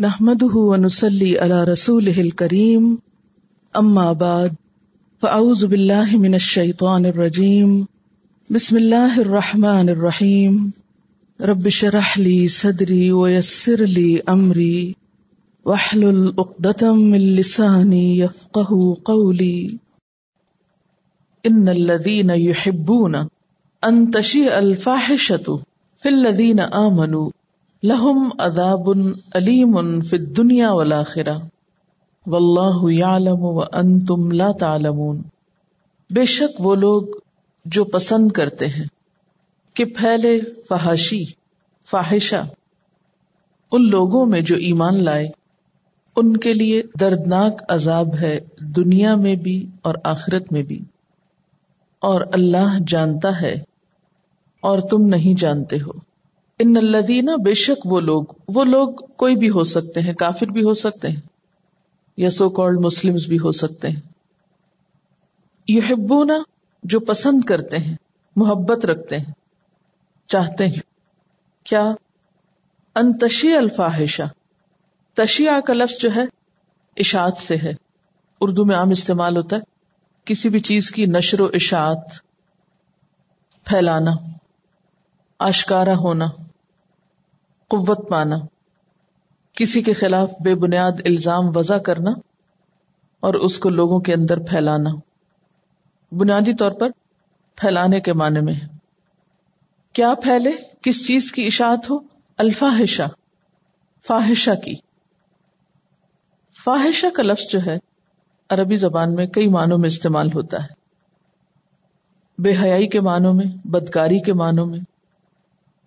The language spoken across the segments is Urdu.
نحمده ونسلي على رسوله الكريم. أما بعد، فأعوذ بالله من الشيطان الرجيم. بسم الله الرحمن الرحيم. رب شرح لي صدري ويسر لي أمري. واحلل عقدة من لساني يفقه قولي. إن الذين يحبون أن تشيء الفاحشة في الذين آمنوا لهم عذاب علیم فی الدنیا والآخرہ واللہ یعلم وانتم لا تعلمون بے شک وہ لوگ جو پسند کرتے ہیں کہ پھیلے فحاشی، فاحشہ، ان لوگوں میں جو ایمان لائے، ان کے لیے دردناک عذاب ہے دنیا میں بھی اور آخرت میں بھی۔ اور اللہ جانتا ہے اور تم نہیں جانتے ہو۔ ان الدینہ بے شک وہ لوگ وہ لوگ کوئی بھی ہو سکتے ہیں، کافر بھی ہو سکتے ہیں، یا سو کالڈ مسلم بھی ہو سکتے ہیں۔ یہ جو پسند کرتے ہیں، محبت رکھتے ہیں، چاہتے ہیں۔ کیا؟ انتشی الفاحشہ، تشیع کا لفظ جو ہے، اشاعت سے ہے۔ اردو میں عام استعمال ہوتا ہے، کسی بھی چیز کی نشر و اشاعت، پھیلانا، آشکارا ہونا۔ قوت پانا کسی کے خلاف بے بنیاد الزام وضع کرنا اور اس کو لوگوں کے اندر پھیلانا۔ بنیادی طور پر پھیلانے کے معنی میں کیا پھیلے؟ کس چیز کی اشاعت ہو؟ الفاحشہ، فاحشہ کی۔ فاحشہ کا لفظ جو ہے، عربی زبان میں کئی معنوں میں استعمال ہوتا ہے۔ بے حیائی کے معنوں میں، بدکاری کے معنوں میں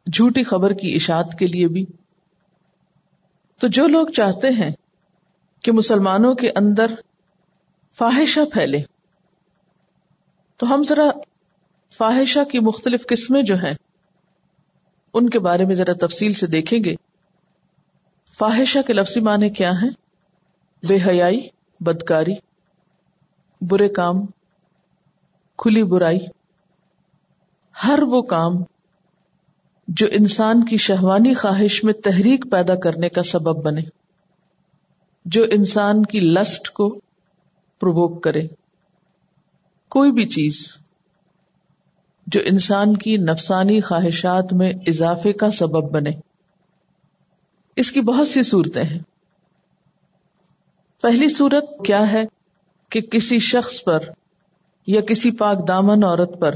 جھوٹی خبر کی اشاعت کے لیے بھی۔ تو جو لوگ چاہتے ہیں کہ مسلمانوں کے اندر فاحشہ پھیلے، تو ہم ذرا فاحشہ کی مختلف قسمیں جو ہیں، ان کے بارے میں ذرا تفصیل سے دیکھیں گے۔ فاحشہ کے لفظی معنی کیا ہیں؟ بے حیائی، بدکاری، برے کام، کھلی برائی، ہر وہ کام جو انسان کی شہوانی خواہش میں تحریک پیدا کرنے کا سبب بنے، جو انسان کی لسٹ کو پرووک کرے۔ کوئی بھی چیز جو انسان کی نفسانی خواہشات میں اضافے کا سبب بنے۔ اس کی بہت سی صورتیں ہیں۔ پہلی صورت کیا ہے کہ کسی شخص پر یا کسی پاک دامن عورت پر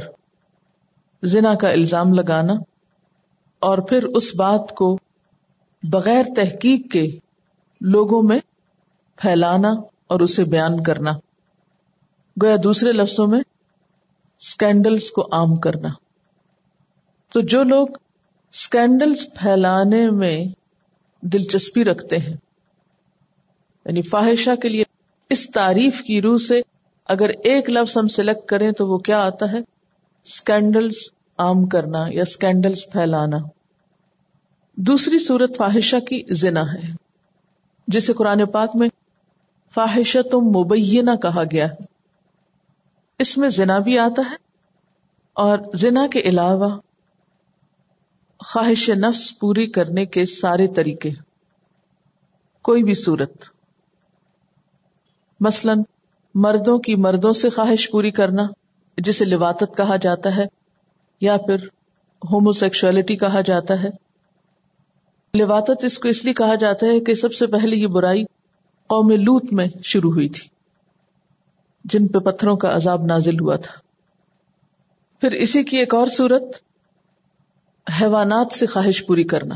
زنا کا الزام لگانا اور پھر اس بات کو بغیر تحقیق کے لوگوں میں پھیلانا اور اسے بیان کرنا۔ گویا دوسرے لفظوں میں اسکینڈلس کو عام کرنا۔ تو جو لوگ اسکینڈلس پھیلانے میں دلچسپی رکھتے ہیں یعنی فاحشہ کے لیے اس تعریف کی روح سے اگر ایک لفظ ہم سلیکٹ کریں تو وہ کیا آتا ہے؟ اسکینڈلس عام کرنا یا اسکینڈلس پھیلانا۔ دوسری صورت فاحشہ کی زنا ہے، جسے قرآن پاک میں فاحشہ تم مبینہ کہا گیا ہے۔ اس میں زنا بھی آتا ہے اور زنا کے علاوہ خواہش نفس پوری کرنے کے سارے طریقے کوئی بھی صورت۔ مثلا مردوں کی مردوں سے خواہش پوری کرنا، جسے لواطت کہا جاتا ہے، یا پھر ہومو سیکشولیٹی کہا جاتا ہے۔ لواطت اس کو اس لیے کہا جاتا ہے کہ سب سے پہلے یہ برائی قوم لوت میں شروع ہوئی تھی، جن پہ پتھروں کا عذاب نازل ہوا تھا۔ پھر اسی کی ایک اور صورت، حیوانات سے خواہش پوری کرنا۔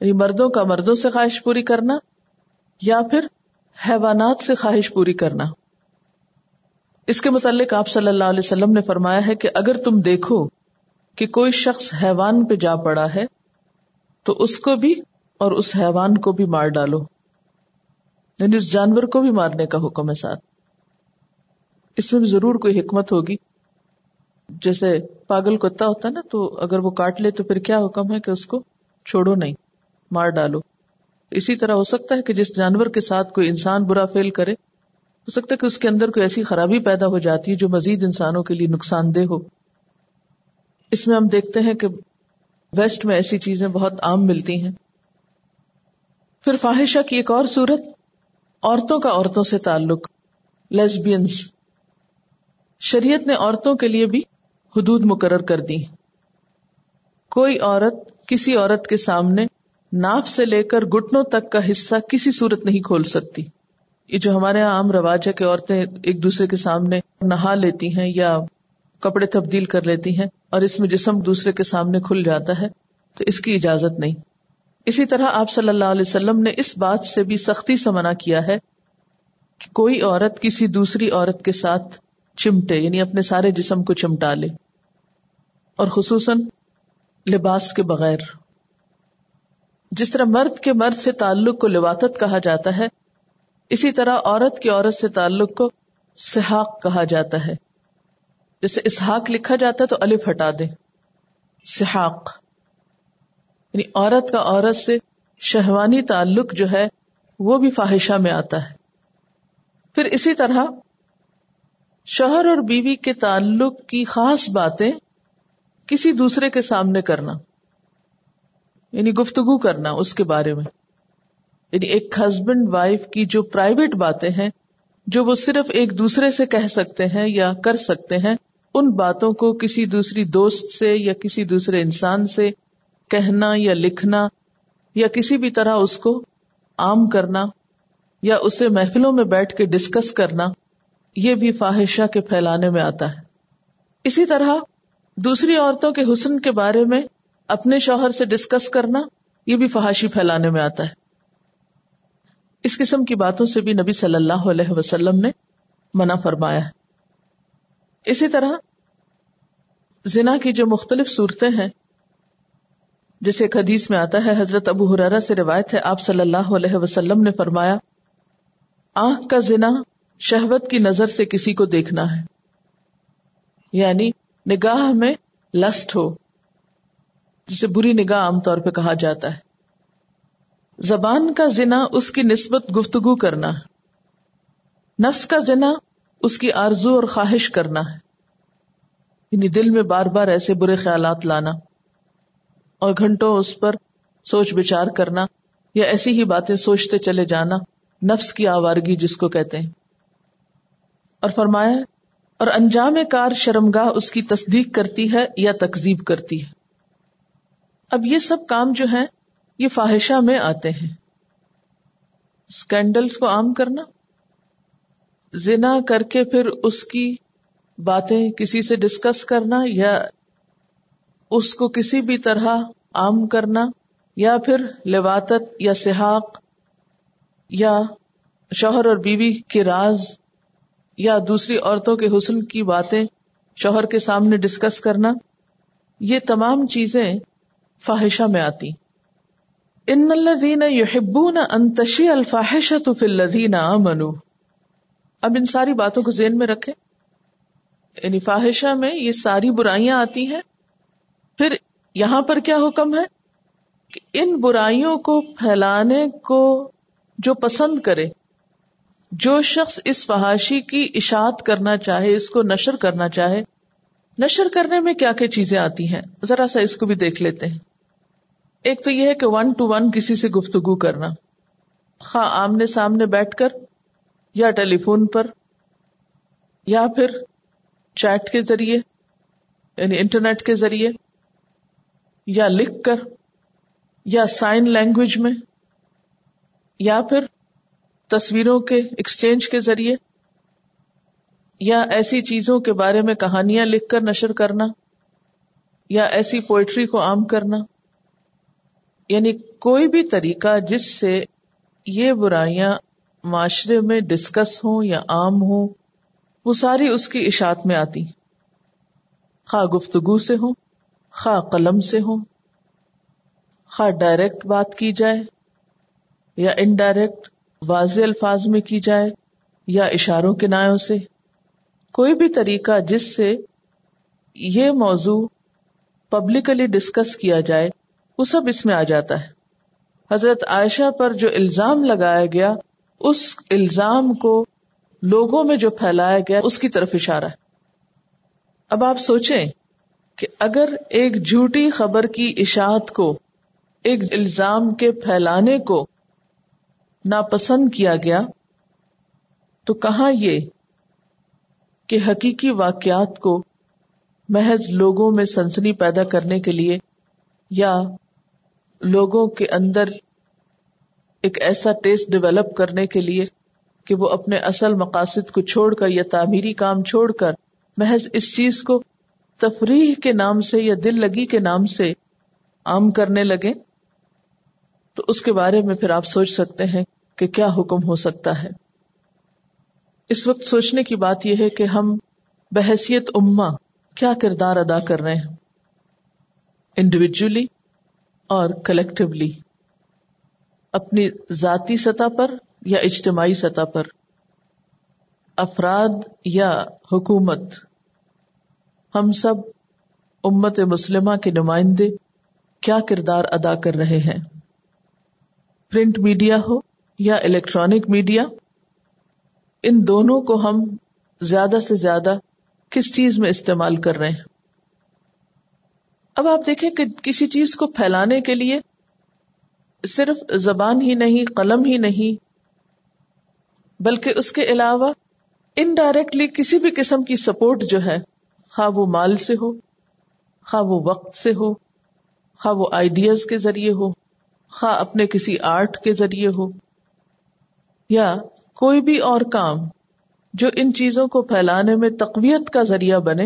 یعنی مردوں کا مردوں سے خواہش پوری کرنا، یا پھر حیوانات سے خواہش پوری کرنا۔ اس کے متعلق آپ صلی اللہ علیہ وسلم نے فرمایا ہے کہ اگر تم دیکھو کہ کوئی شخص حیوان پہ جا پڑا ہے تو اس کو بھی اور اس حیوان کو بھی مار ڈالو۔ یعنی اس جانور کو بھی مارنے کا حکم ہے ساتھ۔ اس میں بھی ضرور کوئی حکمت ہوگی۔ جیسے پاگل کتا ہوتا ہے نا، تو اگر وہ کاٹ لے تو پھر کیا حکم ہے کہ اس کو چھوڑو نہیں، مار ڈالو۔ اسی طرح ہو سکتا ہے کہ جس جانور کے ساتھ کوئی انسان برا فیل کرے، ہو سکتا ہے کہ اس کے اندر کوئی ایسی خرابی پیدا ہو جاتی ہے جو مزید انسانوں کے لیے نقصان دہ ہو۔ اس میں ہم دیکھتے ہیں کہ ویسٹ میں ایسی چیزیں بہت عام ملتی ہیں۔ پھر فاحشہ کی ایک اور صورت، عورتوں کا عورتوں سے تعلق لیسبینس شریعت نے عورتوں کے لیے بھی حدود مقرر کر دی۔ کوئی عورت کسی عورت کے سامنے ناف سے لے کر گٹنوں تک کا حصہ کسی صورت نہیں کھول سکتی۔ یہ جو ہمارے یہاں عام رواج ہے کہ عورتیں ایک دوسرے کے سامنے نہا لیتی ہیں یا کپڑے تبدیل کر لیتی ہیں اور اس میں جسم دوسرے کے سامنے کھل جاتا ہے، تو اس کی اجازت نہیں۔ اسی طرح آپ صلی اللہ علیہ وسلم نے اس بات سے بھی سختی سے منع کیا ہے کہ کوئی عورت کسی دوسری عورت کے ساتھ چمٹے یعنی اپنے سارے جسم کو چمٹا لے، اور خصوصاً لباس کے بغیر۔ جس طرح مرد کے مرد سے تعلق کو لباطت کہا جاتا ہے، اسی طرح عورت کی عورت سے تعلق کو سحاق کہا جاتا ہے۔ جیسے اسحاق لکھا جاتا ہے تو الف ہٹا دیں۔ سحاق۔ یعنی عورت کا عورت سے شہوانی تعلق جو ہے، وہ بھی فاحشہ میں آتا ہے۔ پھر اسی طرح شوہر اور بیوی کے تعلق کی خاص باتیں کسی دوسرے کے سامنے کرنا۔ یعنی گفتگو کرنا اس کے بارے میں۔ یعنی ایک ہسبینڈ وائف کی جو پرائیویٹ باتیں ہیں، جو وہ صرف ایک دوسرے سے کہہ سکتے ہیں یا کر سکتے ہیں ان باتوں کو کسی دوسری دوست سے یا کسی دوسرے انسان سے کہنا یا لکھنا یا کسی بھی طرح اس کو عام کرنا یا اسے محفلوں میں بیٹھ کے ڈسکس کرنا، یہ بھی فاحشہ کے پھیلانے میں آتا ہے۔ اسی طرح دوسری عورتوں کے حسن کے بارے میں اپنے شوہر سے ڈسکس کرنا، یہ بھی فحاشی پھیلانے میں آتا ہے۔ اس قسم کی باتوں سے بھی نبی صلی اللہ علیہ وسلم نے منع فرمایا ہے۔ اسی طرح زنا کی جو مختلف صورتیں ہیں جسے ایک حدیث میں آتا ہے، حضرت ابو حرارا سے روایت ہے، آپ صلی اللہ علیہ وسلم نے فرمایا، آنکھ کا زنا شہوت کی نظر سے کسی کو دیکھنا ہے۔ یعنی نگاہ میں لسٹ ہو، جسے بری نگاہ عام طور پہ کہا جاتا ہے۔ زبان کا زنا اس کی نسبت گفتگو کرنا ہے۔ نفس کا زنا اس کی آرزو اور خواہش کرنا ہے۔ یعنی دل میں بار بار ایسے برے خیالات لانا اور گھنٹوں اس پر سوچ بچار کرنا یا ایسی ہی باتیں سوچتے چلے جانا نفس کی آوارگی جس کو کہتے ہیں۔ اور فرمایا، اور انجام کار شرمگاہ اس کی تصدیق کرتی ہے یا تکزیب کرتی ہے۔ اب یہ سب کام جو ہے یہ فاحشہ میں آتے ہیں۔ اسکینڈلس کو عام کرنا۔ زنا کر کے پھر اس کی باتیں کسی سے ڈسکس کرنا یا اس کو کسی بھی طرح عام کرنا یا پھر لواتت یا سحاق یا شوہر اور بیوی کے راز یا دوسری عورتوں کے حسن کی باتیں شوہر کے سامنے ڈسکس کرنا، یہ تمام چیزیں فاحشہ میں آتی۔ ان الذین یحبون ان تشیع الفاحشۃ فی الذین آمنوا۔ اب ان ساری باتوں کو ذہن میں رکھیں۔ یعنی فاحشہ میں یہ ساری برائیاں آتی ہیں۔ پھر یہاں پر کیا حکم ہے؟ کہ ان برائیوں کو پھیلانے کو جو پسند کرے، جو شخص اس فحاشی کی اشاعت کرنا چاہے، اس کو نشر کرنا چاہے، نشر کرنے میں کیا کیا چیزیں آتی ہیں؟ ذرا سا اس کو بھی دیکھ لیتے ہیں۔ ایک تو یہ ہے کہ ون ٹو ون کسی سے گفتگو کرنا۔ خواہ آمنے سامنے بیٹھ کر یا ٹیلی فون پر یا پھر چیٹ کے ذریعے یعنی انٹرنیٹ کے ذریعے، یا لکھ کر، یا سائن لینگویج میں، یا پھر تصویروں کے ایکسچینج کے ذریعے، یا ایسی چیزوں کے بارے میں کہانیاں لکھ کر نشر کرنا، یا ایسی پوئٹری کو عام کرنا۔ یعنی کوئی بھی طریقہ جس سے یہ برائیاں معاشرے میں ڈسکس ہوں یا عام ہوں، وہ ساری اس کی اشاعت میں آتی خواہ گفتگو سے ہوں، خواہ قلم سے ہوں، خواہ ڈائریکٹ بات کی جائے یا انڈائریکٹ واضح الفاظ میں کی جائے یا اشاروں کے نایوں سے۔ کوئی بھی طریقہ جس سے یہ موضوع پبلکلی ڈسکس کیا جائے، وہ سب اس میں آ جاتا ہے۔ حضرت عائشہ پر جو الزام لگایا گیا اس الزام کو لوگوں میں جو پھیلایا گیا اس کی طرف اشارہ ہے۔ اب آپ سوچیں کہ اگر ایک جھوٹی خبر کی اشاعت کو، ایک الزام کے پھیلانے کو ناپسند کیا گیا، تو کہاں یہ کہ حقیقی واقعات کو محض لوگوں میں سنسنی پیدا کرنے کے لیے یا لوگوں کے اندر ایک ایسا ٹیسٹ ڈیولپ کرنے کے لیے کہ وہ اپنے اصل مقاصد کو چھوڑ کر یا تعمیری کام چھوڑ کر محض اس چیز کو تفریح کے نام سے یا دل لگی کے نام سے عام کرنے لگے، تو اس کے بارے میں پھر آپ سوچ سکتے ہیں کہ کیا حکم ہو سکتا ہے۔ اس وقت سوچنے کی بات یہ ہے کہ ہم بحثیت اما کیا کردار ادا کر رہے ہیں؟ انڈیویجلی اور کلیکٹولی اپنی ذاتی سطح پر یا اجتماعی سطح پر؟ افراد یا حکومت؟ ہم سب امت مسلمہ کے نمائندے کیا کردار ادا کر رہے ہیں؟ پرنٹ میڈیا ہو یا الیکٹرانک میڈیا؟ ان دونوں کو ہم زیادہ سے زیادہ کس چیز میں استعمال کر رہے ہیں؟ اب آپ دیکھیں کہ کسی چیز کو پھیلانے کے لیے صرف زبان ہی نہیں، قلم ہی نہیں، بلکہ اس کے علاوہ انڈائریکٹلی کسی بھی قسم کی سپورٹ جو ہے، خواہ وہ مال سے ہو، خواہ وہ وقت سے ہو، خواہ وہ آئیڈیاز کے ذریعے ہو، خواہ اپنے کسی آرٹ کے ذریعے ہو، یا کوئی بھی اور کام جو ان چیزوں کو پھیلانے میں تقویت کا ذریعہ بنے،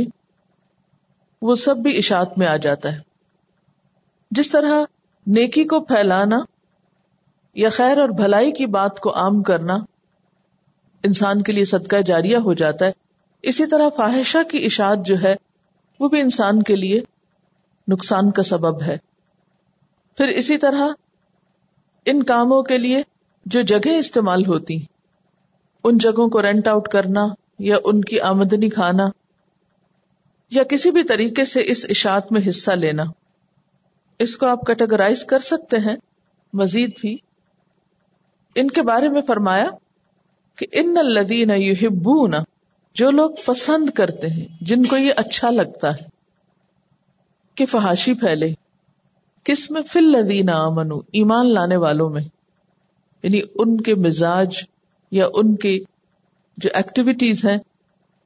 وہ سب بھی اشاعت میں آ جاتا ہے۔ جس طرح نیکی کو پھیلانا یا خیر اور بھلائی کی بات کو عام کرنا انسان کے لیے صدقہ جاریہ ہو جاتا ہے۔ اسی طرح فاحشہ کی اشاعت جو ہے، وہ بھی انسان کے لیے نقصان کا سبب ہے۔ پھر اسی طرح ان کاموں کے لیے جو جگہ استعمال ہوتی ان جگہوں کو رینٹ آؤٹ کرنا یا ان کی آمدنی کھانا یا کسی بھی طریقے سے اس اشاعت میں حصہ لینا۔ اس کو آپ کیٹاگرائز کر سکتے ہیں۔ مزید بھی ان کے بارے میں فرمایا کہ ان الدین یحبون، جو لوگ پسند کرتے ہیں، جن کو یہ اچھا لگتا ہے، کہ فحاشی پھیلے۔ کس میں؟ فل لدین امن ایمان لانے والوں میں۔ یعنی ان کے مزاج یا ان کی جو ایکٹیویٹیز ہیں،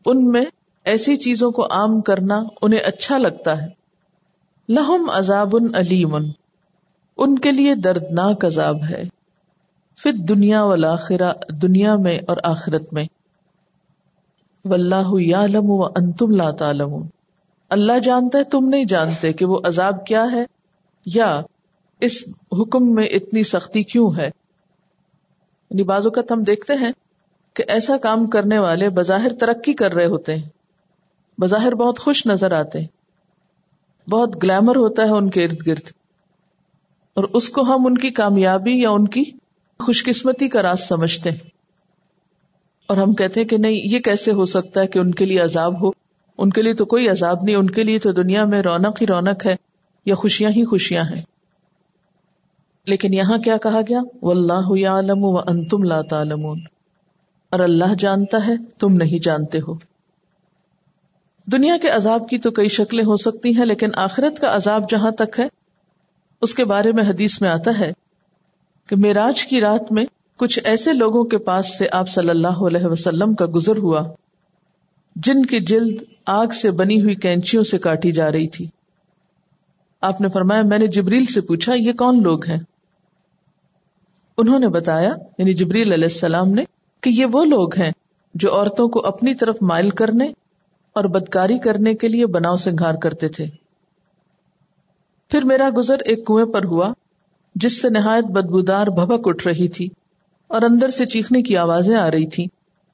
ان میں ایسی چیزوں کو عام کرنا انہیں اچھا لگتا ہے۔ لہم عذاب علیم، ان کے لیے دردناک عذاب ہے۔ پھر دنیا والآخرہ، دنیا میں اور آخرت میں۔ واللہ یعلم و انتم لا تعلمون۔ اللہ جانتا ہے، تم نہیں جانتے کہ وہ عذاب کیا ہے، یا اس حکم میں اتنی سختی کیوں ہے۔ یعنی بعض اوقات ہم دیکھتے ہیں کہ ایسا کام کرنے والے بظاہر ترقی کر رہے ہوتے ہیں۔ بظاہر بہت خوش نظر آتے ہیں۔ بہت گلیمر ہوتا ہے ان کے ارد گرد۔ اور اس کو ہم ان کی کامیابی یا ان کی خوش قسمتی کا راز سمجھتے ہیں۔ اور ہم کہتے ہیں کہ نہیں، یہ کیسے ہو سکتا ہے کہ ان کے لیے عذاب ہو؟ ان کے لیے تو کوئی عذاب نہیں، ان کے لیے تو دنیا میں رونق ہی رونق ہے، یا خوشیاں ہی خوشیاں ہیں۔ لیکن یہاں کیا کہا گیا؟ وہ اللہ عالم و انتم لا تعلمون۔ اور اللہ جانتا ہے، تم نہیں جانتے ہو۔ دنیا کے عذاب کی تو کئی شکلیں ہو سکتی ہیں، لیکن آخرت کا عذاب جہاں تک ہے، اس کے بارے میں حدیث میں آتا ہے کہ میراج کی رات میں کچھ ایسے لوگوں کے پاس سے آپ صلی اللہ علیہ وسلم کا گزر ہوا، جن کی جلد آگ سے بنی ہوئی کینچیوں سے کاٹی جا رہی تھی۔ آپ نے فرمایا، میں نے جبریل سے پوچھا، یہ کون لوگ ہیں؟ انہوں نے بتایا یعنی جبریل علیہ السلام نے، کہ یہ وہ لوگ ہیں جو عورتوں کو اپنی طرف مائل کرنے اور بدکاری کرنے کے لیے بناؤ سنگھار کرتے تھے۔ پھر میرا گزر ایک کنویں پر ہوا جس سے نہایت بدبودار بھبک اٹھ رہی تھی اور اندر سے چیخنے کی آوازیں آ رہی تھی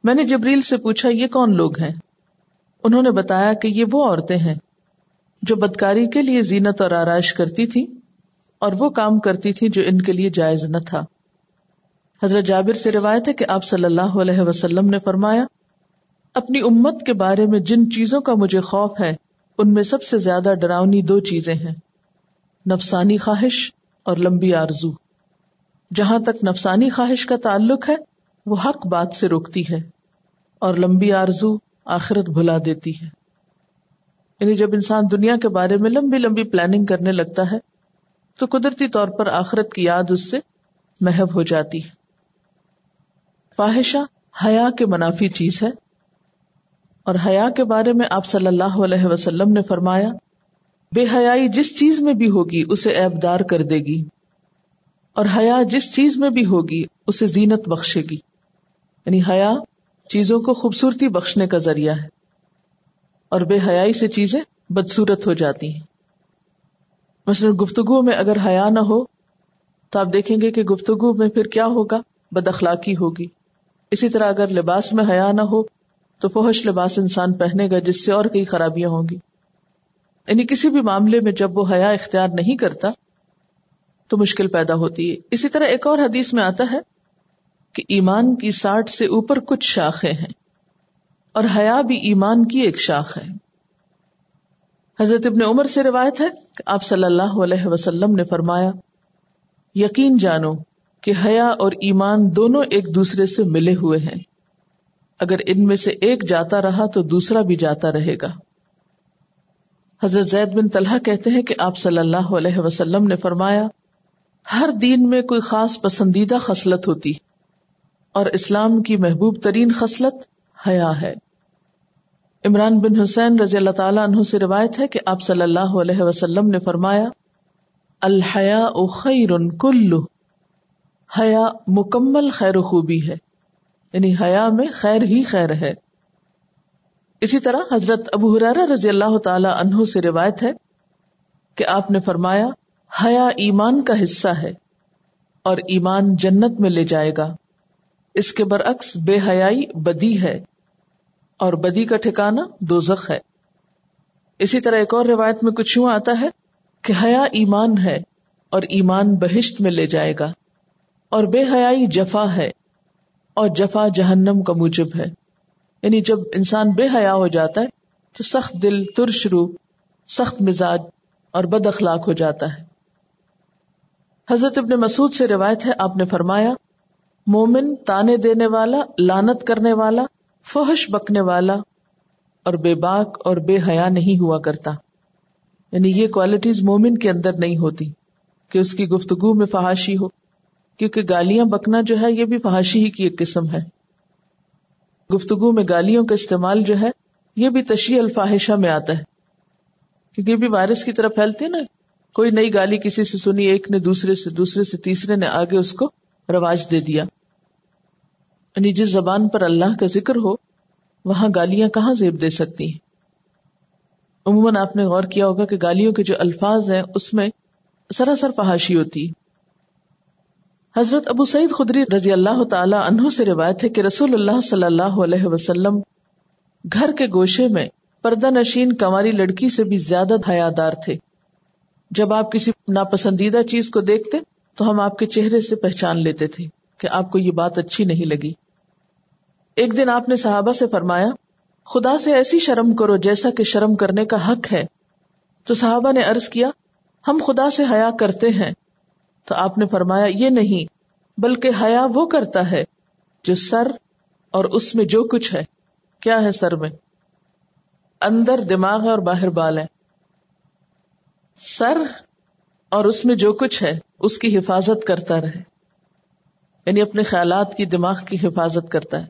میں نے جبریل سے پوچھا، یہ کون لوگ ہیں؟ انہوں نے بتایا کہ یہ وہ عورتیں ہیں جو بدکاری کے لیے زینت اور آرائش کرتی تھی اور وہ کام کرتی تھی جو ان کے لیے جائز نہ تھا۔ حضرت جابر سے روایت ہے کہ آپ صلی اللہ علیہ وسلم نے فرمایا، اپنی امت کے بارے میں جن چیزوں کا مجھے خوف ہے، ان میں سب سے زیادہ ڈراؤنی دو چیزیں ہیں۔ نفسانی خواہش اور لمبی آرزو۔ جہاں تک نفسانی خواہش کا تعلق ہے، وہ حق بات سے روکتی ہے اور لمبی آرزو آخرت بھلا دیتی ہے۔ یعنی جب انسان دنیا کے بارے میں لمبی لمبی پلاننگ کرنے لگتا ہے، تو قدرتی طور پر آخرت کی یاد اس سے محو ہو جاتی ہے۔ فاحشہ حیا کے منافی چیز ہے اور حیا کے بارے میں آپ صلی اللہ علیہ وسلم نے فرمایا بے حیائی جس چیز میں بھی ہوگی اسے ایبدار کر دے گی، اور حیا جس چیز میں بھی ہوگی اسے زینت بخشے گی۔ یعنی حیا چیزوں کو خوبصورتی بخشنے کا ذریعہ ہے، اور بے حیائی سے چیزیں بدسورت ہو جاتی ہیں۔ مثلاً گفتگو میں اگر حیا نہ ہو، تو آپ دیکھیں گے کہ گفتگو میں پھر کیا ہوگا؟ بد اخلاقی ہوگی۔ اسی طرح اگر لباس میں حیا نہ ہو، تو فوہش لباس انسان پہنے گا جس سے اور کئی خرابیاں ہوں گی۔ یعنی کسی بھی معاملے میں جب وہ حیا اختیار نہیں کرتا تو مشکل پیدا ہوتی ہے۔ اسی طرح ایک اور حدیث میں آتا ہے کہ ایمان کی ساٹھ سے اوپر کچھ شاخیں ہیں اور حیا بھی ایمان کی ایک شاخ ہے۔ حضرت ابن عمر سے روایت ہے کہ آپ صلی اللہ علیہ وسلم نے فرمایا، یقین جانو کہ حیا اور ایمان دونوں ایک دوسرے سے ملے ہوئے ہیں۔ اگر ان میں سے ایک جاتا رہا تو دوسرا بھی جاتا رہے گا۔ حضرت زید بن طلحہ کہتے ہیں کہ آپ صلی اللہ علیہ وسلم نے فرمایا، ہر دین میں کوئی خاص پسندیدہ خصلت ہوتی، اور اسلام کی محبوب ترین خصلت حیا ہے۔ عمران بن حسین رضی اللہ تعالیٰ عنہ سے روایت ہے کہ آپ صلی اللہ علیہ وسلم نے فرمایا، الحیا خیر کلو حیا مکمل خیر و خوبی ہے یعنی حیا میں خیر ہی خیر ہے۔ اسی طرح حضرت ابو حرارہ رضی اللہ تعالی عنہ سے روایت ہے کہ آپ نے فرمایا، حیا ایمان کا حصہ ہے اور ایمان جنت میں لے جائے گا۔ اس کے برعکس بے حیائی بدی ہے اور بدی کا ٹھکانا دوزخ ہے۔ اسی طرح ایک اور روایت میں کچھ یوں آتا ہے کہ حیا ایمان ہے اور ایمان بہشت میں لے جائے گا اور بے حیائی جفا ہے اور جفا جہنم کا موجب ہے۔ یعنی جب انسان بے حیا ہو جاتا ہے تو سخت دل ترش رو سخت مزاج اور بد اخلاق ہو جاتا ہے۔ حضرت ابن مسعود سے روایت ہے، آپ نے فرمایا، مومن تانے دینے والا لانت کرنے والا، فحش بکنے والا اور بے باک اور بے حیا نہیں ہوا کرتا۔ یعنی یہ کوالٹیز مومن کے اندر نہیں ہوتی کہ اس کی گفتگو میں فحاشی ہو، کیونکہ گالیاں بکنا جو ہے، یہ بھی فحاشی ہی کی ایک قسم ہے۔ گفتگو میں گالیوں کا استعمال جو ہے، یہ بھی تشیح الفاحشہ میں آتا ہے۔ کیونکہ یہ بھی وائرس کی طرح پھیلتی ہے نا۔ کوئی نئی گالی کسی سے سنی، ایک نے دوسرے سے دوسرے سے تیسرے نے آگے اس کو رواج دے دیا۔ یعنی جس زبان پر اللہ کا ذکر ہو، وہاں گالیاں کہاں زیب دے سکتی ہیں؟ عموماً آپ نے غور کیا ہوگا کہ گالیوں کے جو الفاظ ہیں، اس میں سراسر فحاشی ہوتی ہے حضرت ابو سعید خدری رضی اللہ تعالی عنہ سے روایت ہے کہ رسول اللہ صلی اللہ علیہ وسلم گھر کے گوشے میں پردہ نشین کماری لڑکی سے بھی زیادہ حیادار تھے۔ جب آپ کسی ناپسندیدہ چیز کو دیکھتے تو ہم آپ کے چہرے سے پہچان لیتے تھے کہ آپ کو یہ بات اچھی نہیں لگی۔ ایک دن آپ نے صحابہ سے فرمایا، خدا سے ایسی شرم کرو جیسا کہ شرم کرنے کا حق ہے۔ تو صحابہ نے ارض کیا، ہم خدا سے حیا کرتے ہیں۔ تو آپ نے فرمایا، یہ نہیں، بلکہ حیا وہ کرتا ہے جو سر اور اس میں جو کچھ ہے۔ کیا ہے سر میں؟ اندر دماغ ہے اور باہر بال ہے۔ سر اور اس میں جو کچھ ہے، اس کی حفاظت کرتا رہے۔ یعنی اپنے خیالات کی، دماغ کی حفاظت کرتا ہے۔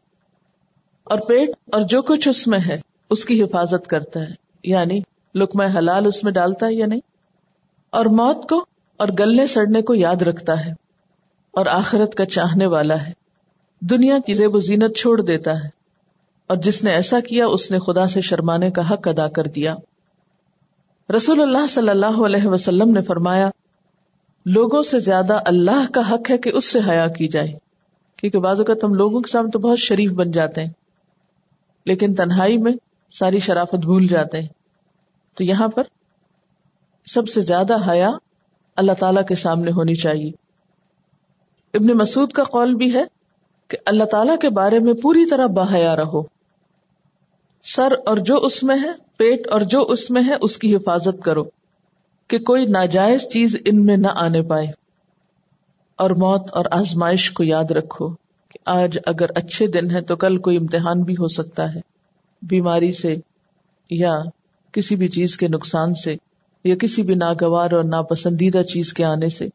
اور پیٹ اور جو کچھ اس میں ہے، اس کی حفاظت کرتا ہے۔ یعنی لکم حلال اس میں ڈالتا ہے یا نہیں؟ اور موت کو اور گلنے سڑنے کو یاد رکھتا ہے اور آخرت کا چاہنے والا ہے۔ دنیا کی زیب و زینت چھوڑ دیتا ہے اور جس نے ایسا کیا، اس نے خدا سے شرمانے کا حق ادا کر دیا۔ رسول اللہ صلی اللہ علیہ وسلم نے فرمایا، لوگوں سے زیادہ اللہ کا حق ہے کہ اس سے حیا کی جائے۔ کیونکہ بعض اوقات ہم لوگوں کے سامنے تو بہت شریف بن جاتے ہیں، لیکن تنہائی میں ساری شرافت بھول جاتے ہیں۔ تو یہاں پر سب سے زیادہ حیا اللہ تعالی کے سامنے ہونی چاہیے۔ ابن مسعود کا قول بھی ہے کہ اللہ تعالی کے بارے میں پوری طرح باحیا رہو سر اور جو اس میں ہے، پیٹ اور جو اس میں ہے، اس کی حفاظت کرو کہ کوئی ناجائز چیز ان میں نہ آنے پائے۔ اور موت اور آزمائش کو یاد رکھو کہ آج اگر اچھے دن ہے تو کل کوئی امتحان بھی ہو سکتا ہے، بیماری سے یا کسی بھی چیز کے نقصان سے۔ یا کسی بھی ناگوار اور ناپسندیدہ چیز کے آنے سے۔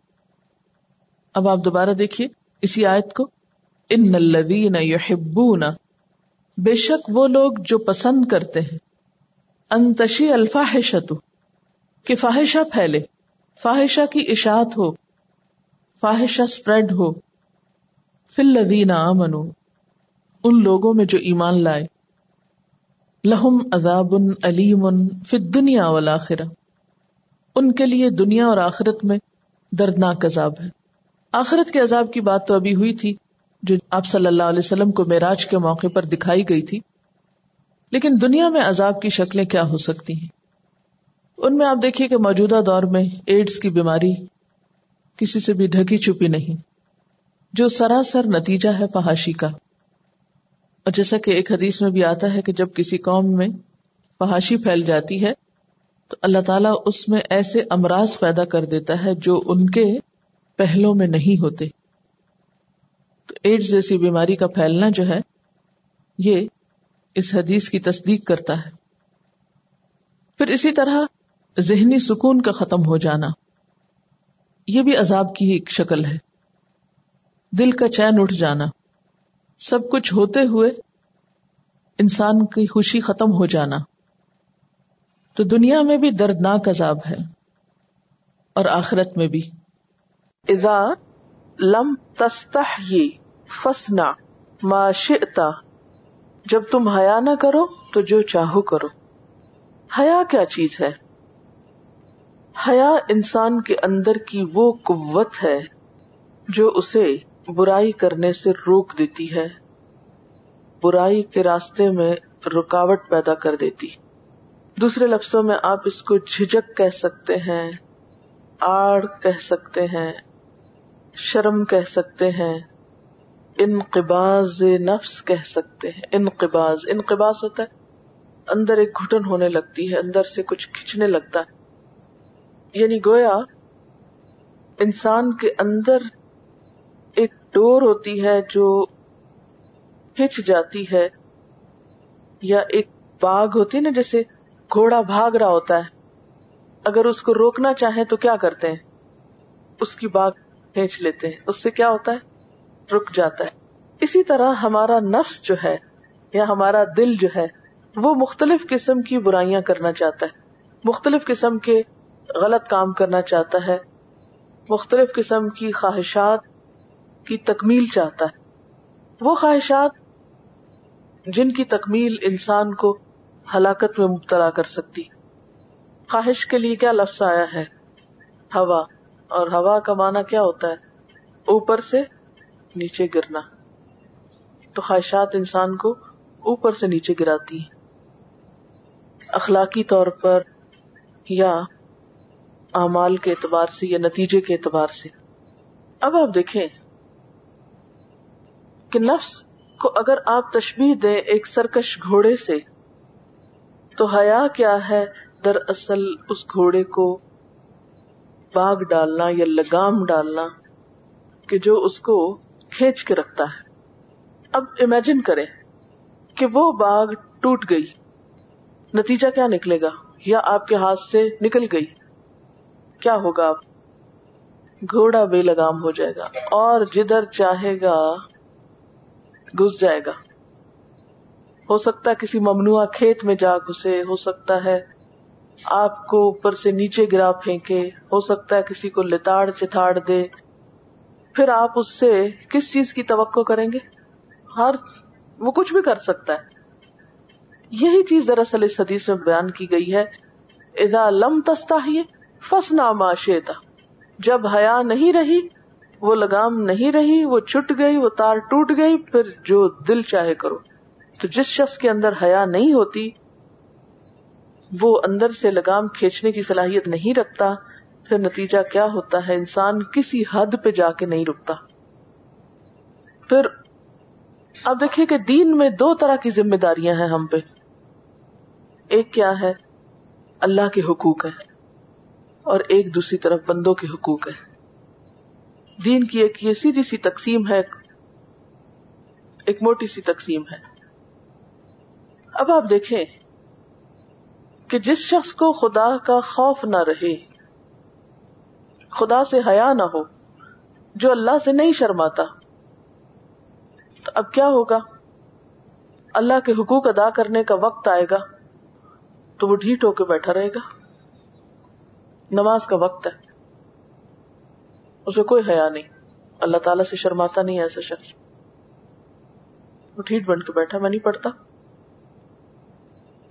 اب آپ دوبارہ دیکھیے اسی آیت کو۔ ان الذین یحبون۔ بے شک وہ لوگ جو پسند کرتے ہیں۔ انتشی الفاحشت کہ فاحشہ پھیلے، فاحشہ کی اشاعت ہو، فاحشہ سپریڈ ہو۔ فل لدین امنو ان لوگوں میں جو ایمان لائے۔ لہم عذاب علیم فی دنیا والآخرہ۔ ان کے لیے دنیا اور آخرت میں دردناک عذاب ہے۔ آخرت کے عذاب کی بات تو ابھی ہوئی تھی، جو آپ صلی اللہ علیہ وسلم کو معراج کے موقع پر دکھائی گئی تھی۔ لیکن دنیا میں عذاب کی شکلیں کیا ہو سکتی ہیں؟ ان میں آپ دیکھیے کہ موجودہ دور میں ایڈز کی بیماری کسی سے بھی ڈھکی چھپی نہیں، جو سراسر نتیجہ ہے فحاشی کا۔ اور جیسا کہ ایک حدیث میں بھی آتا ہے کہ جب کسی قوم میں فحاشی پھیل جاتی ہے تو اللہ تعالیٰ اس میں ایسے امراض پیدا کر دیتا ہے جو ان کے پہلوں میں نہیں ہوتے۔ تو ایڈز جیسی بیماری کا پھیلنا جو ہے، یہ اس حدیث کی تصدیق کرتا ہے۔ پھر اسی طرح ذہنی سکون کا ختم ہو جانا، یہ بھی عذاب کی ایک شکل ہے۔ دل کا چین اٹھ جانا، سب کچھ ہوتے ہوئے انسان کی خوشی ختم ہو جانا۔ تو دنیا میں بھی دردناک عذاب ہے اور آخرت میں بھی۔ اذا لم تستح فسنا معاشتا جب تم حیا نہ کرو تو جو چاہو کرو۔ حیا کیا چیز ہے؟ حیا انسان کے اندر کی وہ قوت ہے جو اسے برائی کرنے سے روک دیتی ہے، برائی کے راستے میں رکاوٹ پیدا کر دیتی۔ دوسرے لفظوں میں آپ اس کو جھجک کہہ سکتے ہیں، آڑ کہہ سکتے ہیں، شرم کہہ سکتے ہیں انقباز نفس کہہ سکتے ہیں۔ انقباز انقباز ہوتا ہے، اندر ایک گھٹن ہونے لگتی ہے، اندر سے کچھ کھچنے لگتا ہے۔ یعنی گویا، انسان کے اندر ایک ڈور ہوتی ہے جو کھچ جاتی ہے، یا ایک باغ ہوتی ہے نا، جیسے گھوڑا بھاگ رہا ہوتا ہے۔ اگر اس کو روکنا چاہیں تو کیا کرتے ہیں؟ اس کی باغ کھینچ لیتے ہیں۔ اس سے کیا ہوتا ہے؟ رک جاتا ہے۔ اسی طرح ہمارا نفس جو ہے یا ہمارا دل جو ہے، وہ مختلف قسم کی برائیاں کرنا چاہتا ہے۔ مختلف قسم کے غلط کام کرنا چاہتا ہے۔ مختلف قسم کی خواہشات کی تکمیل چاہتا ہے۔ وہ خواہشات جن کی تکمیل انسان کو ہلاکت میں مبتلا کر سکتی۔ خواہش کے لیے کیا لفظ آیا ہے؟ ہوا۔ اور ہوا کا معنی کیا ہوتا ہے؟ اوپر سے نیچے گرنا۔ تو خواہشات انسان کو اوپر سے نیچے گراتی ہیں۔ اخلاقی طور پر یا اعمال کے اعتبار سے یا نتیجے کے اعتبار سے۔ اب آپ دیکھیں کہ نفس کو اگر آپ تشبیح دیں ایک سرکش گھوڑے سے تو حیا کیا ہے؟ دراصل اس گھوڑے کو باغ ڈالنا یا لگام ڈالنا کہ جو اس کو کھینچ کے رکھتا ہے۔ اب امیجن کریں کہ وہ باغ ٹوٹ گئی۔ نتیجہ کیا نکلے گا؟ یا آپ کے ہاتھ سے نکل گئی۔ کیا ہوگا آپ گھوڑا بے لگام ہو جائے گا اور جدھر چاہے گا گھس جائے گا۔ ہو سکتا ہے کسی ممنوع کھیت میں جا گھسے، ہو سکتا ہے آپ کو اوپر سے نیچے گرا پھینکے، ہو سکتا ہے کسی کو لتاڑ چتاڑ دے۔ پھر آپ اس سے کس چیز کی توقع کریں گے؟ ہر، وہ کچھ بھی کر سکتا ہے۔ یہی چیز دراصل اس حدیث میں بیان کی گئی ہے۔ ادا لم تستا ہی فسنا معاشیتا جب حیا نہیں رہی، وہ لگام نہیں رہی، وہ چھٹ گئی، وہ تار ٹوٹ گئی، پھر جو دل چاہے کرو۔ تو جس شخص کے اندر حیا نہیں ہوتی، وہ اندر سے لگام کھینچنے کی صلاحیت نہیں رکھتا، پھر نتیجہ کیا ہوتا ہے؟ انسان کسی حد پہ جا کے نہیں رکتا۔ پھر اب دیکھیے کہ دین میں دو طرح کی ذمہ داریاں ہیں ہم پہ۔ ایک کیا ہے؟ اللہ کے حقوق ہے اور ایک دوسری طرف بندوں کے حقوق ہے دین کی ایک یہ سیدھی سی تقسیم ہے، ایک موٹی سی تقسیم ہے۔ اب آپ دیکھیں کہ جس شخص کو خدا کا خوف نہ رہے، خدا سے حیا نہ ہو، جو اللہ سے نہیں شرماتا، تو اب کیا ہوگا؟ اللہ کے حقوق ادا کرنے کا وقت آئے گا، تو وہ ڈھیٹ ہو کے بیٹھا رہے گا۔ نماز کا وقت ہے۔ اسے کوئی حیا نہیں۔ اللہ تعالی سے شرماتا نہیں ایسا شخص۔ وہ ٹھیٹ بن کے بیٹھا، میں نہیں پڑھتا۔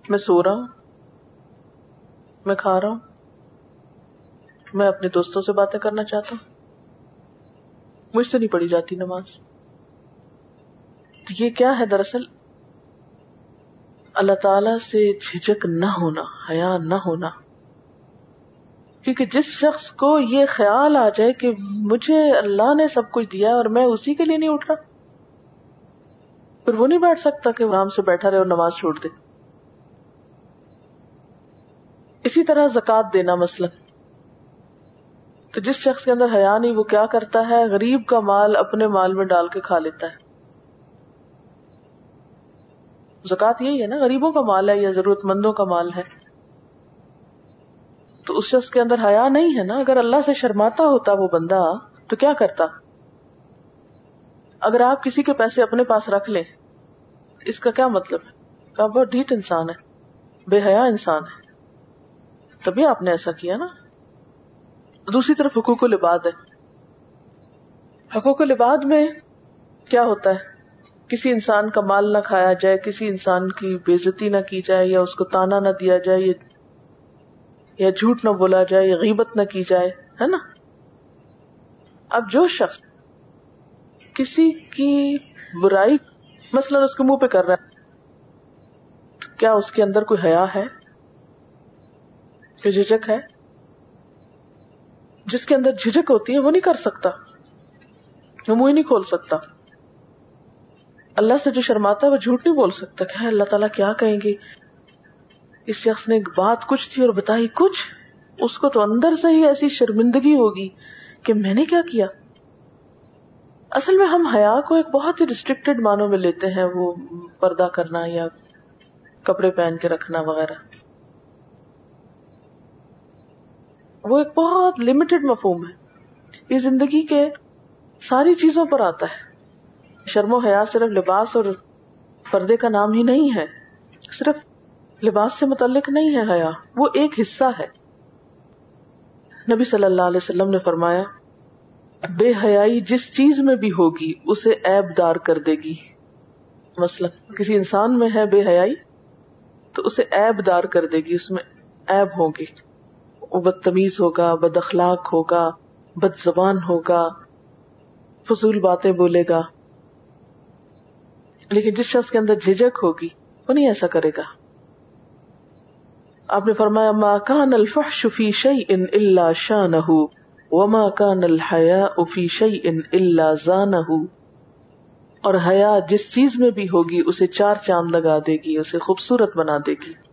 میں سو رہا ہوں، میں کھا رہا ہوں، میں اپنے دوستوں سے باتیں کرنا چاہتا ہوں۔ مجھ سے نہیں پڑھی جاتی نماز۔ تو یہ کیا ہے دراصل؟ اللہ تعالی سے جھجک نہ ہونا، حیا نہ ہونا۔ کیونکہ جس شخص کو یہ خیال آ جائے کہ مجھے اللہ نے سب کچھ دیا اور میں اسی کے لیے نہیں اٹھ رہا، پھر وہ نہیں بیٹھ سکتا کہ آرام سے بیٹھا رہے اور نماز چھوڑ دے۔ اسی طرح زکات دینا مثلا۔ تو جس شخص کے اندر حیا نہیں، وہ کیا کرتا ہے؟ غریب کا مال اپنے مال میں ڈال کے کھا لیتا ہے۔ زکات یہی ہے نا، غریبوں کا مال ہے یا ضرورت مندوں کا مال ہے۔ تو اس شخص کے اندر حیا نہیں ہے نا، اگر اللہ سے شرماتا ہوتا وہ بندہ، تو کیا کرتا؟ اگر آپ کسی کے پیسے اپنے پاس رکھ لیں، اس کا کیا مطلب ہے؟ کہ بہت ڈھیٹ انسان ہے بے حیا انسان ہے تبھی آپ نے ایسا کیا نا؟ دوسری طرف حقوق و لباد ہے۔ حقوق و لباد میں کیا ہوتا ہے؟ کسی انسان کا مال نہ کھایا جائے، کسی انسان کی بےزتی نہ کی جائے، یا اس کو تانا نہ دیا جائے، یا جھوٹ نہ بولا جائے، یا غیبت نہ کی جائے، ہے نا؟ اب جو شخص کسی کی برائی مثلاً اس کے منہ پہ کر رہا ہے کیا اس کے اندر کوئی حیا ہے؟ جھجک ہے، جس کے اندر جھجک ہوتی ہے، وہ نہیں کر سکتا۔ وہ منہ نہیں کھول سکتا۔ اللہ سے جو شرماتا ہے، وہ جھوٹ نہیں بول سکتا کہ اللہ تعالیٰ کیا کہیں گے؟ اس شخص نے بات کچھ تھی اور بتائی کچھ، اس کو تو اندر سے ہی ایسی شرمندگی ہوگی کہ میں نے کیا کیا۔ اصل میں ہم حیا کو ایک بہت ہی ریسٹرکٹیڈ معنوں میں لیتے ہیں، وہ پردہ کرنا یا کپڑے پہن کے رکھنا وغیرہ۔ وہ ایک بہت لمیٹڈ مفہوم ہے۔ یہ زندگی کے ساری چیزوں پر آتا ہے۔ شرم و حیا صرف لباس اور پردے کا نام ہی نہیں ہے۔ صرف لباس سے متعلق نہیں ہے حیا۔ وہ ایک حصہ ہے۔ نبی صلی اللہ علیہ وسلم نے فرمایا، بے حیائی جس چیز میں بھی ہوگی، اسے ایب دار کر دے گی۔ مثلا کسی انسان میں ہے بے حیائی، تو اسے ایب دار کر دے گی، اس میں ایب ہوگی وہ بدتمیز ہوگا بد اخلاق ہوگا بد زبان ہوگا، فضول باتیں بولے گا۔ لیکن جس شخص کے اندر جھجک ہوگی، وہ نہیں ایسا کرے گا۔ آپ نے فرمایا، ما کان الفحش فی شیء الا شانه وما کان الحیاء فی شیء الا زانه اور حیا جس چیز میں بھی ہوگی، اسے چار چاند لگا دے گی، اسے خوبصورت بنا دے گی۔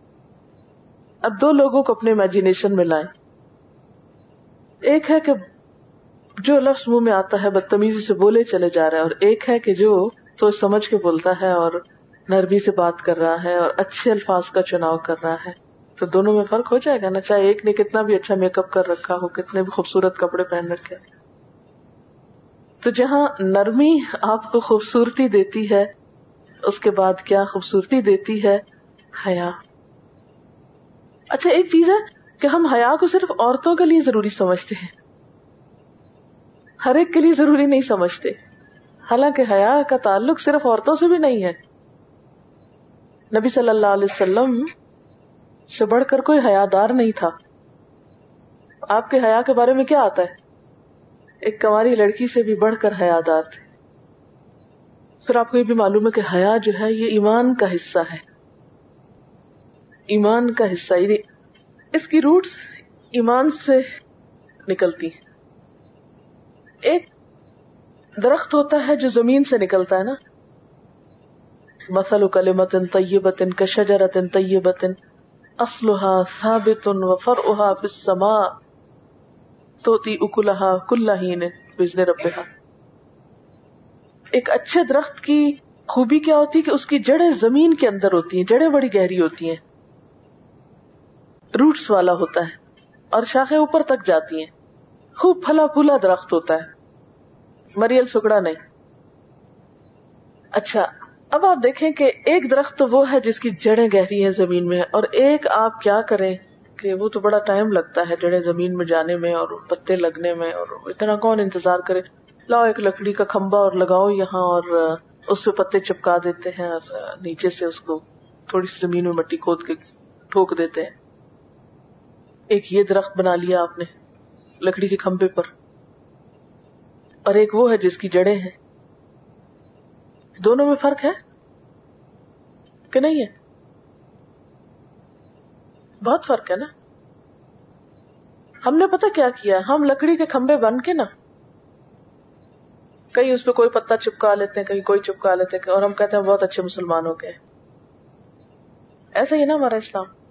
اب دو لوگوں کو اپنے امیجنیشن میں لائیں۔ ایک ہے کہ جو لفظ منہ میں آتا ہے، بدتمیزی سے بولے چلے جا رہا ہے اور ایک ہے کہ جو سوچ سمجھ کے بولتا ہے اور نرمی سے بات کر رہا ہے اور اچھے الفاظ کا چناؤ کر رہا ہے۔ تو دونوں میں فرق ہو جائے گا نا؟ چاہے ایک نے کتنا بھی اچھا میک اپ کر رکھا ہو، کتنے بھی خوبصورت کپڑے پہن رکھے۔ تو جہاں نرمی آپ کو خوبصورتی دیتی ہے، اس کے بعد کیا خوبصورتی دیتی ہے؟ حیا۔ اچھا ایک چیز ہے کہ ہم حیا کو صرف عورتوں کے لیے ضروری سمجھتے ہیں۔ ہر ایک کے لیے ضروری نہیں سمجھتے۔ حالانکہ حیا کا تعلق صرف عورتوں سے بھی نہیں ہے۔ نبی صلی اللہ علیہ وسلم سے بڑھ کر کوئی حیا دار نہیں تھا۔ آپ کے حیا کے بارے میں کیا آتا ہے؟ ایک کماری لڑکی سے بھی بڑھ کر حیا دار تھے۔ پھر آپ کو یہ بھی معلوم ہے کہ حیا جو ہے، یہ ایمان کا حصہ ہے۔ ایمان کا حصہ یعنی اس کی روٹس ایمان سے نکلتی ہیں۔ ایک درخت ہوتا ہے جو زمین سے نکلتا ہے نا۔ مسل کلمت طیبت کشجرت طیبت اسلحا ثابت و فرعها فی السماء۔ توتی اکلها کلہین بزن ربها ایک اچھے درخت کی خوبی کیا ہوتی ہے کہ اس کی جڑیں زمین کے اندر ہوتی ہیں، جڑیں بڑی گہری ہوتی ہیں۔ روٹس والا ہوتا ہے اور شاخیں اوپر تک جاتی ہیں۔ خوب پھلا پھولا درخت ہوتا ہے۔ مریل سکڑا نہیں۔ اچھا اب آپ دیکھیں کہ ایک درخت تو وہ ہے جس کی جڑیں گہری ہیں زمین میں اور ایک آپ کیا کریں کہ وہ تو بڑا ٹائم لگتا ہے جڑے زمین میں جانے میں اور پتے لگنے میں اور اتنا کون انتظار کرے۔ لاؤ ایک لکڑی کا کھمبا اور لگاؤ یہاں اور اس پہ پتے چپکا دیتے ہیں اور نیچے سے اس کو تھوڑی سی زمین میں مٹی کھود کے ٹھوک دیتے ہیں۔ ایک یہ درخت بنا لیا آپ نے، لکڑی کے کھمبے پر۔ اور ایک وہ ہے جس کی جڑیں ہیں۔ دونوں میں فرق ہے کہ نہیں ہے؟ بہت فرق ہے نا۔ ہم نے پتا کیا کیا، ہم لکڑی کے کھمبے بن کے نا، کہیں اس پہ کوئی پتا چپکا لیتے ہیں، کہیں کوئی چپکا لیتے ہیں، اور ہم کہتے ہیں بہت اچھے مسلمان ہو گئے ایسا ہی نا ہمارا اسلام۔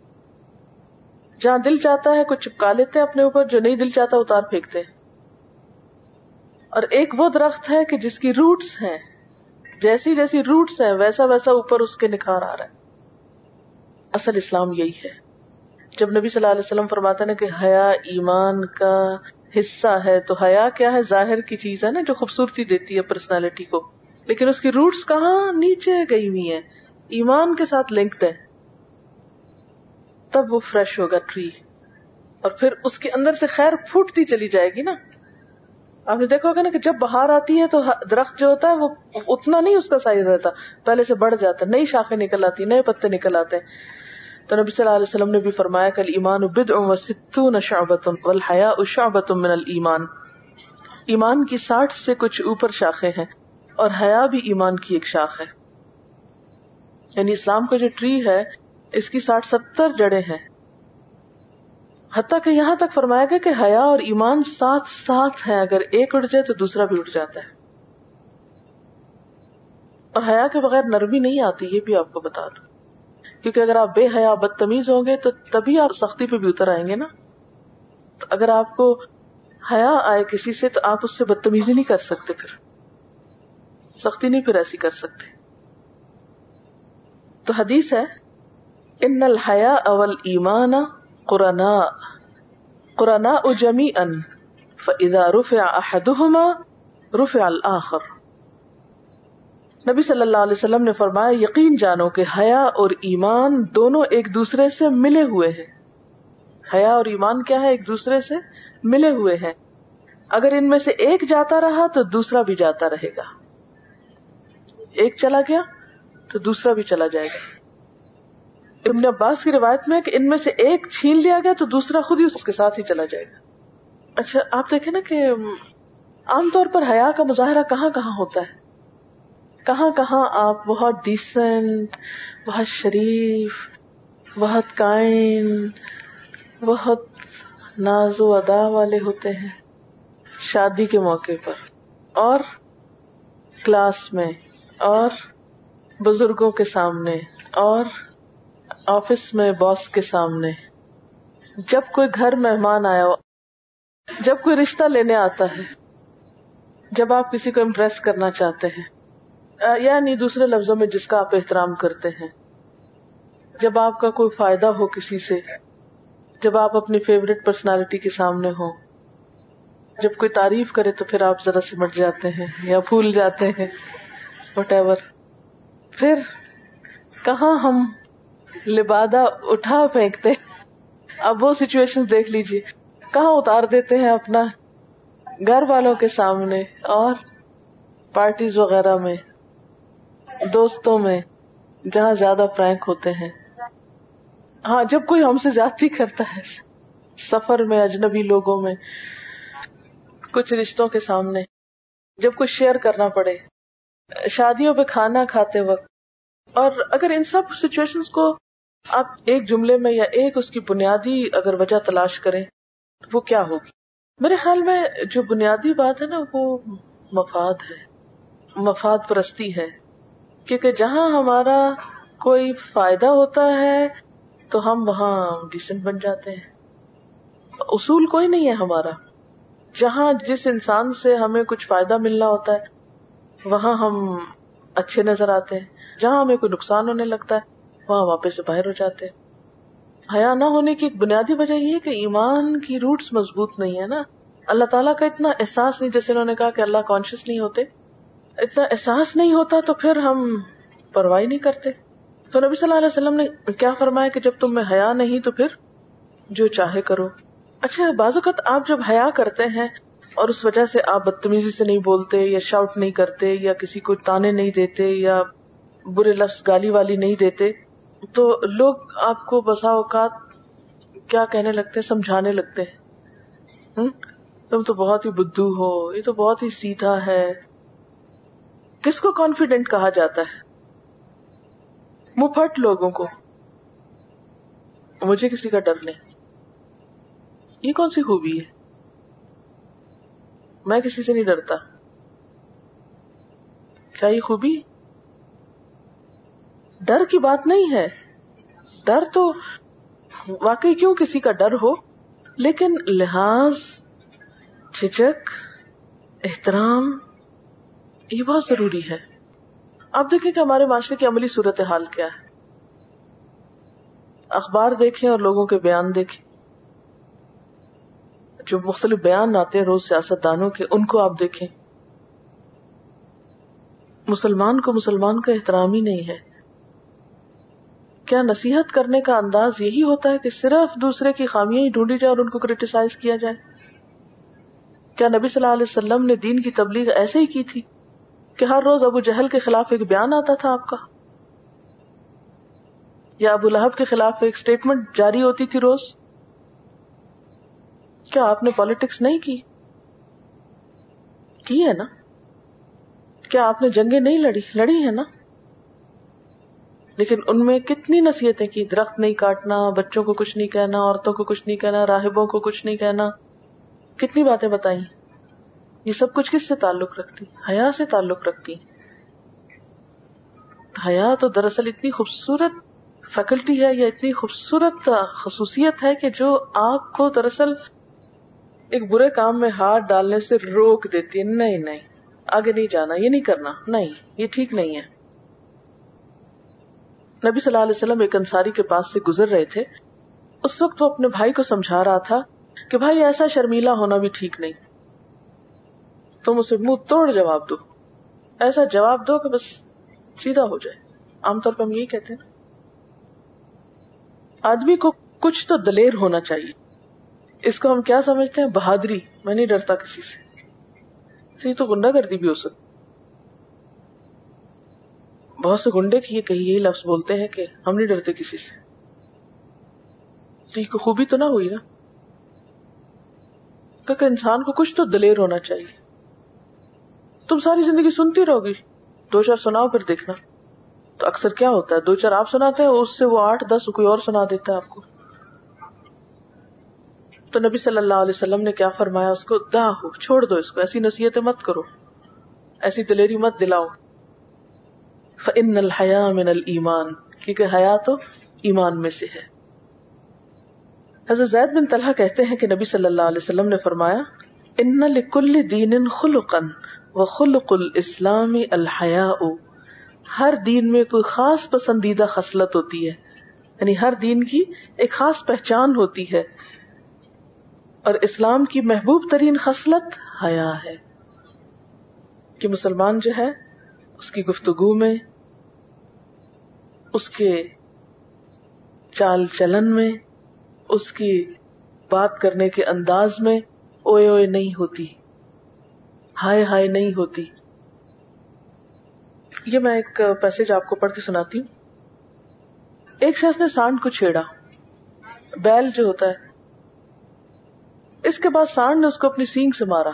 جہاں دل چاہتا ہے کچھ چپکا لیتے ہیں اپنے اوپر، جو نہیں دل چاہتا اتار پھینکتے ہیں۔ اور ایک وہ درخت ہے کہ جس کی روٹس ہیں۔ جیسی جیسی روٹس ہیں، ویسا ویسا اوپر اس کے نکھار آ رہا ہے۔ اصل اسلام یہی ہے۔ جب نبی صلی اللہ علیہ وسلم فرماتے نا کہ حیا ایمان کا حصہ ہے، تو حیا کیا ہے؟ ظاہر کی چیز ہے نا جو خوبصورتی دیتی ہے پرسنالٹی کو۔ لیکن اس کی روٹس کہاں؟ نیچے گئی ہوئی ہیں۔ ایمان کے ساتھ لنکڈ ہے تب وہ فریش ہوگا ٹری اور پھر اس کے اندر سے خیر پھوٹتی چلی جائے گی نا؟ آپ نے دیکھا ہوگا نا کہ جب باہر آتی ہے تو درخت جو ہوتا ہے وہ اتنا نہیں اس کا سائز رہتا. پہلے سے بڑھ جاتا ہے، نئی شاخیں نکل آتی، نئے پتے نکل آتے ہیں۔ تو نبی صلی اللہ علیہ وسلم نے بھی فرمایا کل ایمان بد و ستون شعبت والحیاء شعبت من الایمان۔ ایمان کی ساٹھ سے کچھ اوپر شاخیں ہیں اور حیا بھی ایمان کی ایک شاخ ہے۔ یعنی اسلام کا جو ٹری ہے اس کی ساٹھ ستر جڑے ہیں۔ حتیٰ کہ یہاں تک فرمایا گیا کہ حیا اور ایمان ساتھ ساتھ ہیں۔ اگر ایک اٹھ جائے تو دوسرا بھی اٹھ جاتا ہے۔ اور حیا کے بغیر نرمی نہیں آتی، یہ بھی آپ کو بتا دوں۔ کیونکہ اگر آپ بے حیا، بدتمیز ہوں گے تو تبھی آپ سختی پہ بھی اتر آئیں گے نا۔ تو اگر آپ کو حیا آئے کسی سے، تو آپ اس سے بدتمیزی نہیں کر سکتے پھر۔ سختی نہیں پھر ایسی کر سکتے۔ تو حدیث ہے ان الحیا اول ایمان قرآن قرآن اجمی ان فضا رفع احدهما رفع الاخر نبی صلی اللہ علیہ وسلم نے فرمایا، یقین جانو کہ حیا اور ایمان دونوں ایک دوسرے سے ملے ہوئے ہیں۔ حیا اور ایمان کیا ہے؟ ایک دوسرے سے ملے ہوئے ہیں۔ اگر ان میں سے ایک جاتا رہا تو دوسرا بھی جاتا رہے گا۔ ایک چلا گیا تو دوسرا بھی چلا جائے گا۔ ابن عباس کی روایت میں کہ ان میں سے ایک چھین لیا گیا تو دوسرا خود ہی اس کے ساتھ ہی چلا جائے گا۔ اچھا آپ دیکھیں نا کہ عام طور پر حیا کا مظاہرہ کہاں کہاں ہوتا ہے؟ کہاں کہاں آپ بہت ڈیسنٹ بہت شریف، بہت کائن، بہت ناز و ادا والے ہوتے ہیں شادی کے موقع پر۔ اور کلاس میں، اور بزرگوں کے سامنے، اور آفس میں باس کے سامنے۔ جب کوئی گھر مہمان آیا، جب کوئی رشتہ لینے آتا ہے، جب آپ کسی کو امپریس کرنا چاہتے ہیں یعنی دوسرے لفظوں میں جس کا آپ احترام کرتے ہیں۔ جب آپ کا کوئی فائدہ ہو کسی سے، جب آپ اپنی فیوریٹ پرسنالٹی کے سامنے ہو جب کوئی تعریف کرے تو پھر آپ ذرا سمٹ جاتے ہیں یا پھول جاتے ہیں وٹ ایور پھر کہاں ہم لبادہ اٹھا پھینکتے اب وہ سچویشن دیکھ لیجیے کہاں اتار دیتے ہیں اپنا گھر والوں کے سامنے اور پارٹیز وغیرہ میں، دوستوں میں، جہاں زیادہ پرینک ہوتے ہیں۔ ہاں جب کوئی ہم سے زیادتی کرتا ہے، سفر میں، اجنبی لوگوں میں، کچھ رشتوں کے سامنے، جب کچھ شیئر کرنا پڑے، شادیوں پہ کھانا کھاتے وقت، اور اگر ان سب سچویشن کو آپ ایک جملے میں یا ایک اس کی بنیادی اگر وجہ تلاش کریں وہ کیا ہوگی؟ میرے خیال میں جو بنیادی بات ہے نا، وہ مفاد ہے، مفاد پرستی ہے۔ کیونکہ جہاں ہمارا کوئی فائدہ ہوتا ہے، تو ہم وہاں ڈیسنٹ بن جاتے ہیں۔ اصول کوئی نہیں ہے ہمارا۔ جہاں جس انسان سے ہمیں کچھ فائدہ ملنا ہوتا ہے، وہاں ہم اچھے نظر آتے ہیں۔ جہاں ہمیں کوئی نقصان ہونے لگتا ہے وہاں واپس سے باہر ہو جاتے ہیں۔ حیا نہ ہونے کی ایک بنیادی وجہ یہ ہے کہ ایمان کی روٹس مضبوط نہیں ہے نا۔ اللہ تعالیٰ کا اتنا احساس نہیں، جیسے انہوں نے کہا کہ اللہ کانشیس نہیں ہوتے۔ اتنا احساس نہیں ہوتا تو پھر ہم پرواہ نہیں کرتے۔ تو نبی صلی اللہ علیہ وسلم نے کیا فرمایا کہ جب تم میں حیا نہیں تو پھر جو چاہے کرو۔ اچھا بعض اوقات آپ جب حیا کرتے ہیں اور اس وجہ سے آپ بدتمیزی سے نہیں بولتے یا شاؤٹ نہیں کرتے یا کسی کو تانے نہیں دیتے یا برے لفظ گالی والی نہیں دیتے تو لوگ آپ کو بسا اوقات کیا کہنے لگتے ہیں؟ سمجھانے لگتے ہیں۔ تم تو بہت ہی بدھو ہو، یہ تو بہت ہی سیدھا ہے۔ کس کو کانفیڈینٹ کہا جاتا ہے؟ مفٹ لوگوں کو۔ مجھے کسی کا ڈر نہیں۔ یہ کون سی خوبی ہے؟ میں کسی سے نہیں ڈرتا۔ کیا یہ خوبی ڈر کی بات نہیں ہے۔ ڈر تو واقعی کیوں کسی کا ڈر ہو؟ لیکن لحاظ جھجک احترام، یہ بہت ضروری ہے۔ آپ دیکھیں کہ ہمارے معاشرے کی عملی صورت حال کیا ہے۔ اخبار دیکھیں اور لوگوں کے بیان دیکھیں۔ جو مختلف بیان آتے ہیں روز سیاست دانوں کے، ان کو آپ دیکھیں۔ مسلمان کو مسلمان کا احترام ہی نہیں ہے۔ کیا نصیحت کرنے کا انداز یہی ہوتا ہے کہ صرف دوسرے کی خامیاں ہی ڈھونڈی جائے اور ان کو کریٹیسائز کیا جائے؟ کیا نبی صلی اللہ علیہ وسلم نے دین کی تبلیغ ایسے ہی کی تھی کہ ہر روز ابو جہل کے خلاف ایک بیان آتا تھا آپ کا؟ یا ابو لہب کے خلاف ایک اسٹیٹمنٹ جاری ہوتی تھی روز؟ کیا آپ نے پالیٹکس نہیں کی؟ کی ہے نا؟ کیا آپ نے جنگیں نہیں لڑی؟ لڑی ہے نا؟ لیکن ان میں کتنی نصیحتیں کی؟ درخت نہیں کاٹنا، بچوں کو کچھ نہیں کہنا، عورتوں کو کچھ نہیں کہنا، راہبوں کو کچھ نہیں کہنا۔ کتنی باتیں بتائی یہ سب کچھ کس سے تعلق رکھتی؟ حیا سے تعلق رکھتی۔ حیا تو دراصل اتنی خوبصورت فیکلٹی ہے یا اتنی خوبصورت خصوصیت ہے کہ جو آپ کو دراصل ایک برے کام میں ہاتھ ڈالنے سے روک دیتی ہے۔ نہیں نہیں، آگے نہیں جانا، یہ نہیں کرنا۔ نہیں، یہ ٹھیک نہیں ہے۔ نبی صلی اللہ علیہ وسلم ایک انصاری کے پاس سے گزر رہے تھے۔ اس وقت وہ اپنے بھائی کو سمجھا رہا تھا کہ بھائی ایسا شرمیلا ہونا بھی ٹھیک نہیں۔ تم اسے منہ توڑ جواب دو۔ ایسا جواب دو کہ بس سیدھا ہو جائے۔ عام طور پہ ہم یہی کہتے ہیں آدمی کو کچھ تو دلیر ہونا چاہیے۔ اس کو ہم کیا سمجھتے ہیں؟ بہادری۔ میں نہیں ڈرتا کسی سے۔ یہ تو گنڈا گردی بھی ہو سکتی۔ بہت سے گنڈے کی یہی لفظ بولتے ہیں کہ ہم نہیں ڈرتے کسی سے۔ تو خوبی تو نہ ہوئی نا؟ کہ انسان کو کچھ تو دلیر ہونا چاہیے۔ تم ساری زندگی سنتی رہو گی۔ دو چار سناؤ پھر دیکھنا۔ تو اکثر کیا ہوتا ہے؟ دو چار آپ سناتے ہیں، اس سے وہ آٹھ، دس کوئی اور سنا دیتا ہے آپ کو۔ تو نبی صلی اللہ علیہ وسلم نے کیا فرمایا؟ اس کو دا ہو، چھوڑ دو اس کو، ایسی نصیحتیں مت کرو۔ ایسی دلیری مت دلاؤ۔ فن الحیا من المان کیونکہ حیا تو ایمان میں سے ہے۔ حضرت زید بن طلحہ کہتے ہیں کہ نبی صلی اللہ علیہ وسلم نے فرمایا ان لکل دین خلقن و خلق الاسلام الحیا ہر دین میں کوئی خاص پسندیدہ خصلت ہوتی ہے۔ یعنی ہر دین کی ایک خاص پہچان ہوتی ہے۔ اور اسلام کی محبوب ترین خصلت حیا ہے۔ کہ مسلمان جو ہے، اس کی گفتگو میں اس کے چال چلن میں، اس کی بات کرنے کے انداز میں اوئے اوئے نہیں ہوتی۔ ہائے ہائے نہیں ہوتی۔ یہ میں ایک پیسج آپ کو پڑھ کے سناتی ہوں۔ ایک شخص نے سانڈ کو چھیڑا۔ بیل جو ہوتا ہے۔ اس کے بعد سانڈ نے اس کو اپنی سینگ سے مارا۔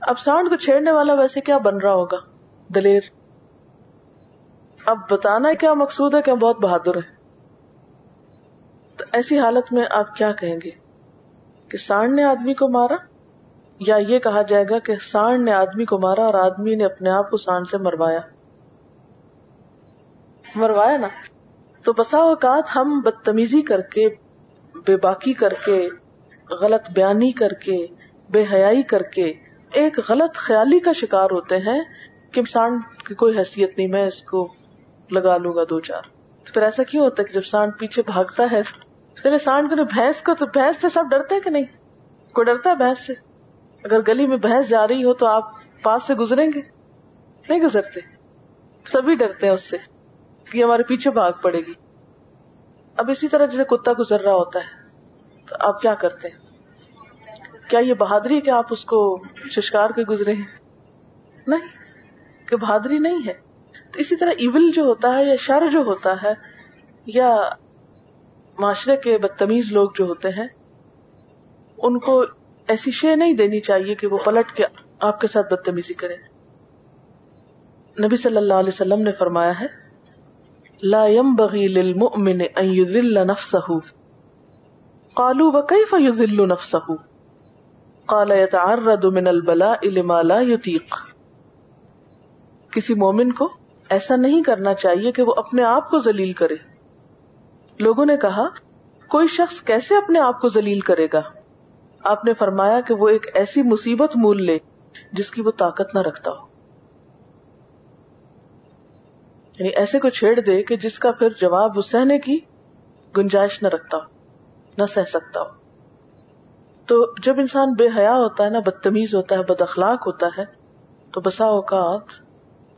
اب سانڈ کو چھیڑنے والا ویسے کیا بن رہا ہوگا؟ دلیر۔ اب بتانا کیا مقصود ہے کہ ہم بہت بہادر ہیں؟ تو ایسی حالت میں آپ کیا کہیں گے؟ کہ سانڈ نے آدمی کو مارا؟ یا یہ کہا جائے گا کہ سانڈ نے آدمی کو مارا اور آدمی نے اپنے آپ کو سانڈ سے مروایا؟ مروایا نا؟ تو بسا اوقات ہم بدتمیزی کر کے، بے باکی کر کے، غلط بیانی کر کے، بے حیائی کر کے ایک غلط خیالی کا شکار ہوتے ہیں کہ سانڈ کی کوئی حیثیت نہیں، میں اس کو لگا لوں گا دو چار۔ تو پھر ایسا کیوں ہوتا ہے کہ جب سانڈ پیچھے بھاگتا ہے؟ پہلے سانڈ کو بھینس کو تو بھینس سے سب ڈرتے ہیں کہ نہیں؟ کوئی ڈرتا ہے بھینس سے؟ اگر گلی میں بھینس جا رہی ہو تو آپ پاس سے گزریں گے؟ نہیں گزرتے۔ سبھی ڈرتے ہیں اس سے کہ ہمارے پیچھے بھاگ پڑے گی۔ اب اسی طرح جیسے کتا گزر رہا ہوتا ہے، تو آپ کیا کرتے ہیں؟ کیا یہ بہادری کہ آپ اس کو ششکار کے گزرے ہیں؟ نہیں، کہ بہادری نہیں ہے۔ اسی طرح ایول جو ہوتا ہے یا شر جو ہوتا ہے یا معاشرے کے بدتمیز لوگ جو ہوتے ہیں، ان کو ایسی شے نہیں دینی چاہیے کہ وہ پلٹ کے آپ کے ساتھ بدتمیزی کرے نبی صلی اللہ علیہ وسلم نے فرمایا ہے، لا ينبغي للمؤمن ان يذل نفسه۔ قالوا، وكيف يذل نفسه؟ قال، يتعرض من البلاء لما لا يطيق۔ کسی مومن کو ایسا نہیں کرنا چاہیے کہ وہ اپنے آپ کو ذلیل کرے۔ لوگوں نے کہا، کوئی شخص کیسے اپنے آپ کو ذلیل کرے گا؟ آپ نے فرمایا کہ وہ ایک ایسی مصیبت مول لے جس کی وہ طاقت نہ رکھتا ہو۔ یعنی ایسے کو چھیڑ دے کہ جس کا پھر جواب وہ سہنے کی گنجائش نہ رکھتا ہو، نہ سہ سکتا ہو۔ تو جب انسان بے حیا ہوتا ہے نا بدتمیز ہوتا ہے، بد اخلاق ہوتا ہے، تو بسا اوقات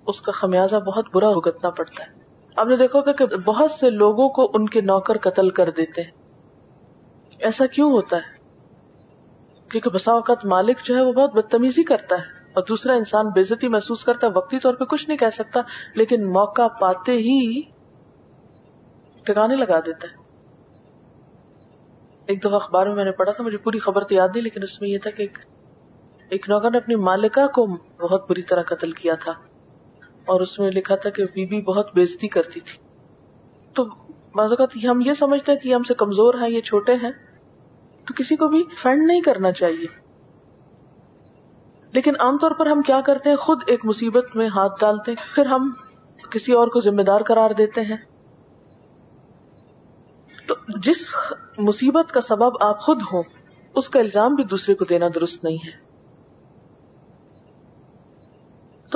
اس کا خمیازہ بہت برا بھگتنا پڑتا ہے۔ آپ نے دیکھو کہ بہت سے لوگوں کو ان کے نوکر قتل کر دیتے ہیں۔ ایسا کیوں ہوتا ہے؟ کیونکہ بسا اوقات مالک جو ہے وہ بہت بدتمیزی کرتا ہے اور دوسرا انسان بےزتی محسوس کرتا ہے، وقتی طور پہ کچھ نہیں کہہ سکتا، لیکن موقع پاتے ہی ٹکانے لگا دیتا ہے۔ ایک دفعہ اخبار میں میں نے پڑھا تھا، مجھے پوری خبر تو یاد نہیں، لیکن اس میں یہ تھا کہ ایک نوکر نے اپنی مالکا کو بہت بری طرح قتل کیا تھا۔ اور اس میں لکھا تھا کہ بی بی بہت بےزتی کرتی تھی۔ تو بعض اوقات ہم یہ سمجھتے ہیں کہ ہم سے کمزور ہیں، یہ چھوٹے ہیں۔ تو کسی کو بھی فنڈ نہیں کرنا چاہیے۔ لیکن عام طور پر ہم کیا کرتے ہیں؟ خود ایک مصیبت میں ہاتھ ڈالتے ہیں۔ پھر ہم کسی اور کو ذمہ دار قرار دیتے ہیں۔ تو جس مصیبت کا سبب آپ خود ہوں، اس کا الزام بھی دوسرے کو دینا درست نہیں ہے۔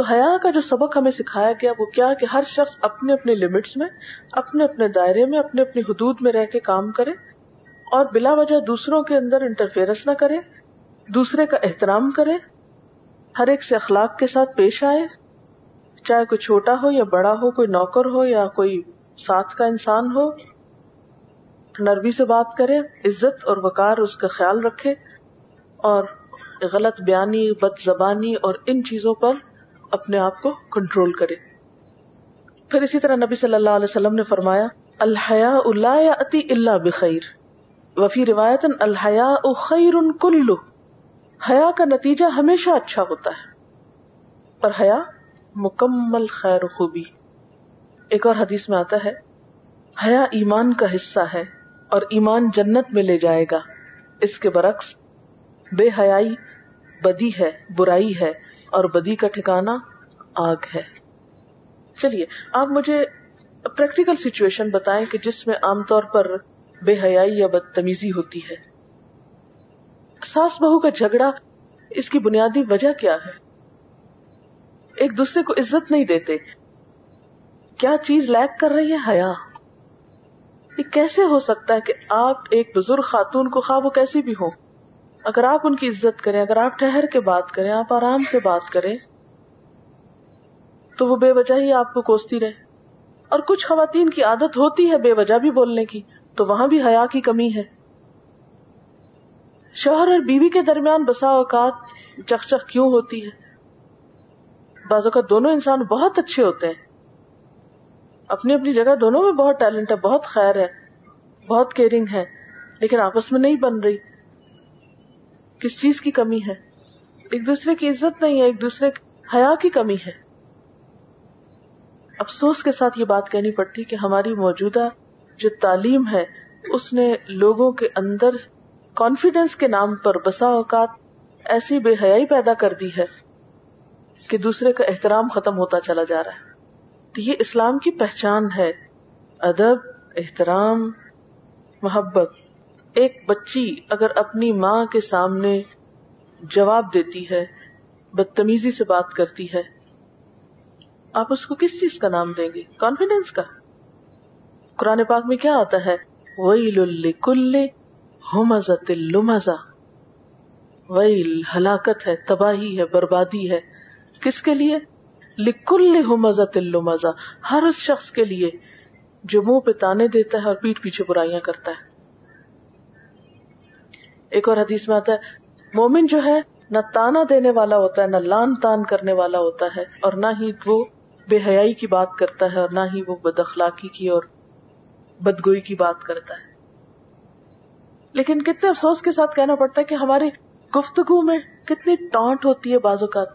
تو حیا کا جو سبق ہمیں سکھایا گیا وہ کیا کہ ہر شخص اپنے اپنے لمٹس میں، اپنے اپنے دائرے میں، اپنے اپنی حدود میں رہ کے کام کرے اور بلا وجہ دوسروں کے اندر انٹرفیئرنس نہ کرے، دوسرے کا احترام کرے، ہر ایک سے اخلاق کے ساتھ پیش آئے، چاہے کوئی چھوٹا ہو یا بڑا ہو، کوئی نوکر ہو یا کوئی ساتھ کا انسان ہو نرمی سے بات کرے، عزت اور وقار اس کا خیال رکھے اور غلط بیانی، بد زبانی اور ان چیزوں پر اپنے آپ کو کنٹرول کرے۔ پھر اسی طرح نبی صلی اللہ علیہ وسلم نے فرمایا الحیا اللہ اتی اللہ بخیر۔ وفی روایت الحیا خیر کلو حیا کا نتیجہ ہمیشہ اچھا ہوتا ہے۔ اور حیا، مکمل خیر خوبی۔ ایک اور حدیث میں آتا ہے، حیا ایمان کا حصہ ہے اور ایمان جنت میں لے جائے گا۔ اس کے برعکس، بے حیائی، بدی ہے، برائی ہے۔ اور بدی کا ٹھکانا آگ ہے۔ چلیے، آپ مجھے پریکٹیکل سچویشن بتائیں کہ جس میں عام طور پر بے حیائی یا بدتمیزی ہوتی ہے۔ ساس بہو کا جھگڑا، اس کی بنیادی وجہ کیا ہے؟ ایک دوسرے کو عزت نہیں دیتے۔ کیا چیز لیک کر رہی ہے حیا؟ یہ کیسے ہو سکتا ہے کہ آپ ایک بزرگ خاتون کو خواہ وہ کیسی بھی ہو اگر آپ ان کی عزت کریں، اگر آپ ٹھہر کے بات کریں، آپ آرام سے بات کریں، تو وہ بے وجہ ہی آپ کو کوستی رہے۔ اور کچھ خواتین کی عادت ہوتی ہے بے وجہ بھی بولنے کی، تو وہاں بھی حیا کی کمی ہے۔ شوہر اور بیوی کے درمیان بسا اوقات چک چک کیوں ہوتی ہے؟ بعض اوقات دونوں انسان بہت اچھے ہوتے ہیں۔ اپنی اپنی جگہ دونوں میں بہت ٹیلنٹ ہے، بہت خیر ہے، بہت کیئرنگ ہے، لیکن آپس میں نہیں بن رہی۔ کس چیز کی کمی ہے؟ ایک دوسرے کی عزت نہیں ہے، ایک دوسرے حیا کی کمی ہے۔ افسوس کے ساتھ یہ بات کہنی پڑتی کہ ہماری موجودہ جو تعلیم ہے، اس نے لوگوں کے اندر کانفیڈینس کے نام پر بسا اوقات ایسی بے حیائی پیدا کر دی ہے کہ دوسرے کا احترام ختم ہوتا چلا جا رہا ہے۔ تو یہ اسلام کی پہچان ہے۔ ادب، احترام، محبت۔ ایک بچی اگر اپنی ماں کے سامنے جواب دیتی ہے، بدتمیزی سے بات کرتی ہے، آپ اس کو کس چیز کا نام دیں گے؟ کانفیڈینس کا۔ قرآن پاک میں کیا آتا ہے؟ وہی کل لمزا ویل ہلاکت ہے، تباہی ہے، بربادی ہے۔ کس کے لیے؟ لکل مزہ تلو مزہ ہر اس شخص کے لیے جو منہ پہ تانے دیتا ہے اور پیٹ پیچھے برائیاں کرتا ہے۔ ایک اور حدیث میں آتا ہے، مومن جو ہے، نہ تانا دینے والا ہوتا ہے، نہ لان تان کرنے والا ہوتا ہے، اور نہ ہی وہ بے حیائی کی بات کرتا ہے، اور نہ ہی وہ بد اخلاقی کی اور بدگوئی کی بات کرتا ہے۔ لیکن کتنے افسوس کے ساتھ کہنا پڑتا ہے کہ ہماری گفتگو میں کتنی ٹانٹ ہوتی ہے بعض اوقات۔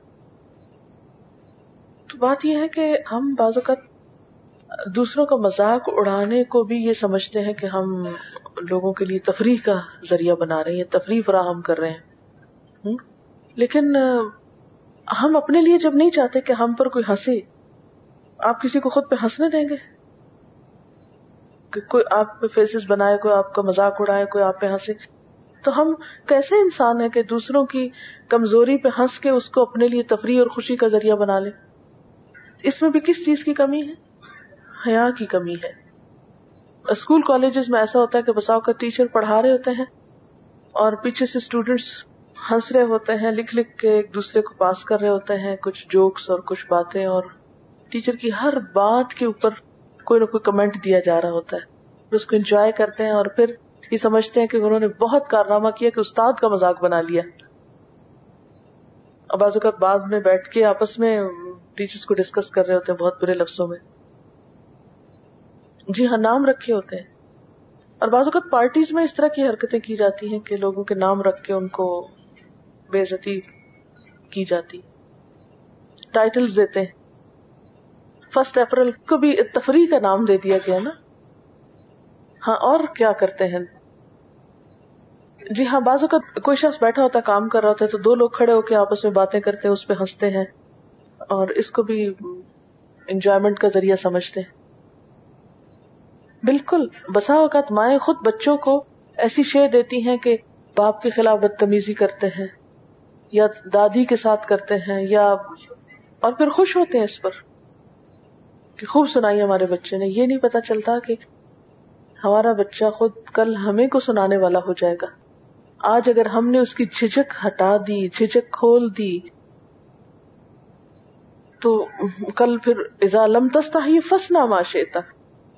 تو بات یہ ہے کہ ہم بعض اوقات دوسروں کا مذاق اڑانے کو بھی یہ سمجھتے ہیں کہ ہم لوگوں کے لیے تفریح کا ذریعہ بنا رہے ہیں تفریح فراہم کر رہے ہیں۔ لیکن ہم اپنے لیے جب نہیں چاہتے کہ ہم پر کوئی ہنسے، آپ کسی کو خود پہ ہنسنے دیں گے؟ کہ کوئی آپ پہ فیسز بنائے، کوئی آپ کا مذاق اڑائے، کوئی آپ پہ ہنسے۔ تو ہم کیسے انسان ہیں کہ دوسروں کی کمزوری پہ ہنس کے اس کو اپنے لیے تفریح اور خوشی کا ذریعہ بنا لے اس میں بھی کس چیز کی کمی ہے؟ حیا کی کمی ہے۔ اسکول کالجز میں ایسا ہوتا ہے کہ بساؤ کا ٹیچر پڑھا رہے ہوتے ہیں اور پیچھے سے اسٹوڈینٹس ہنس رہے ہوتے ہیں، لکھ لکھ کے ایک دوسرے کو پاس کر رہے ہوتے ہیں، کچھ جوکس اور کچھ باتیں اور ٹیچر کی ہر بات کے اوپر کوئی نہ کوئی کمنٹ دیا جا رہا ہوتا ہے۔ اس کو انجوائے کرتے ہیں اور پھر یہ سمجھتے ہیں کہ انہوں نے بہت کارنامہ کیا کہ استاد کا مذاق بنا لیا۔ اب اوقات بعد میں بیٹھ کے آپس میں ٹیچرس کو ڈسکس کر رہے ہوتے ہیں بہت برے لفظوں میں۔ جی ہاں نام رکھے ہوتے ہیں۔ اور بعض اوقات پارٹیز میں اس طرح کی حرکتیں کی جاتی ہیں کہ لوگوں کے نام رکھ کے ان کو بےزتی کی جاتی۔ ٹائٹل دیتے ہیں۔ فرسٹ اپریل کو بھی تفریح کا نام دے دیا گیا نا۔ ہاں اور کیا کرتے ہیں؟ جی ہاں بعض اوقات کوئی شخص بیٹھا ہوتا ہے کام کر رہا ہوتا ہے تو دو لوگ کھڑے ہو کے آپس میں باتیں کرتے ہیں، اس پہ ہنستے ہیں اور اس کو بھی انجوائمنٹ کا ذریعہ سمجھتے ہیں۔ بالکل، بسا اوقات مائیں خود بچوں کو ایسی شے دیتی ہیں کہ باپ کے خلاف بدتمیزی کرتے ہیں، یا دادی کے ساتھ کرتے ہیں، یا اور پھر خوش ہوتے ہیں اس پر کہ خوب سنائی ہمارے بچے نے۔ یہ نہیں پتا چلتا کہ ہمارا بچہ خود کل ہمیں کو سنانے والا ہو جائے گا۔ آج اگر ہم نے اس کی جھجک ہٹا دی جھجک کھول دی، تو کل پھر ازا لم تستا ہی فسنا معاشیتا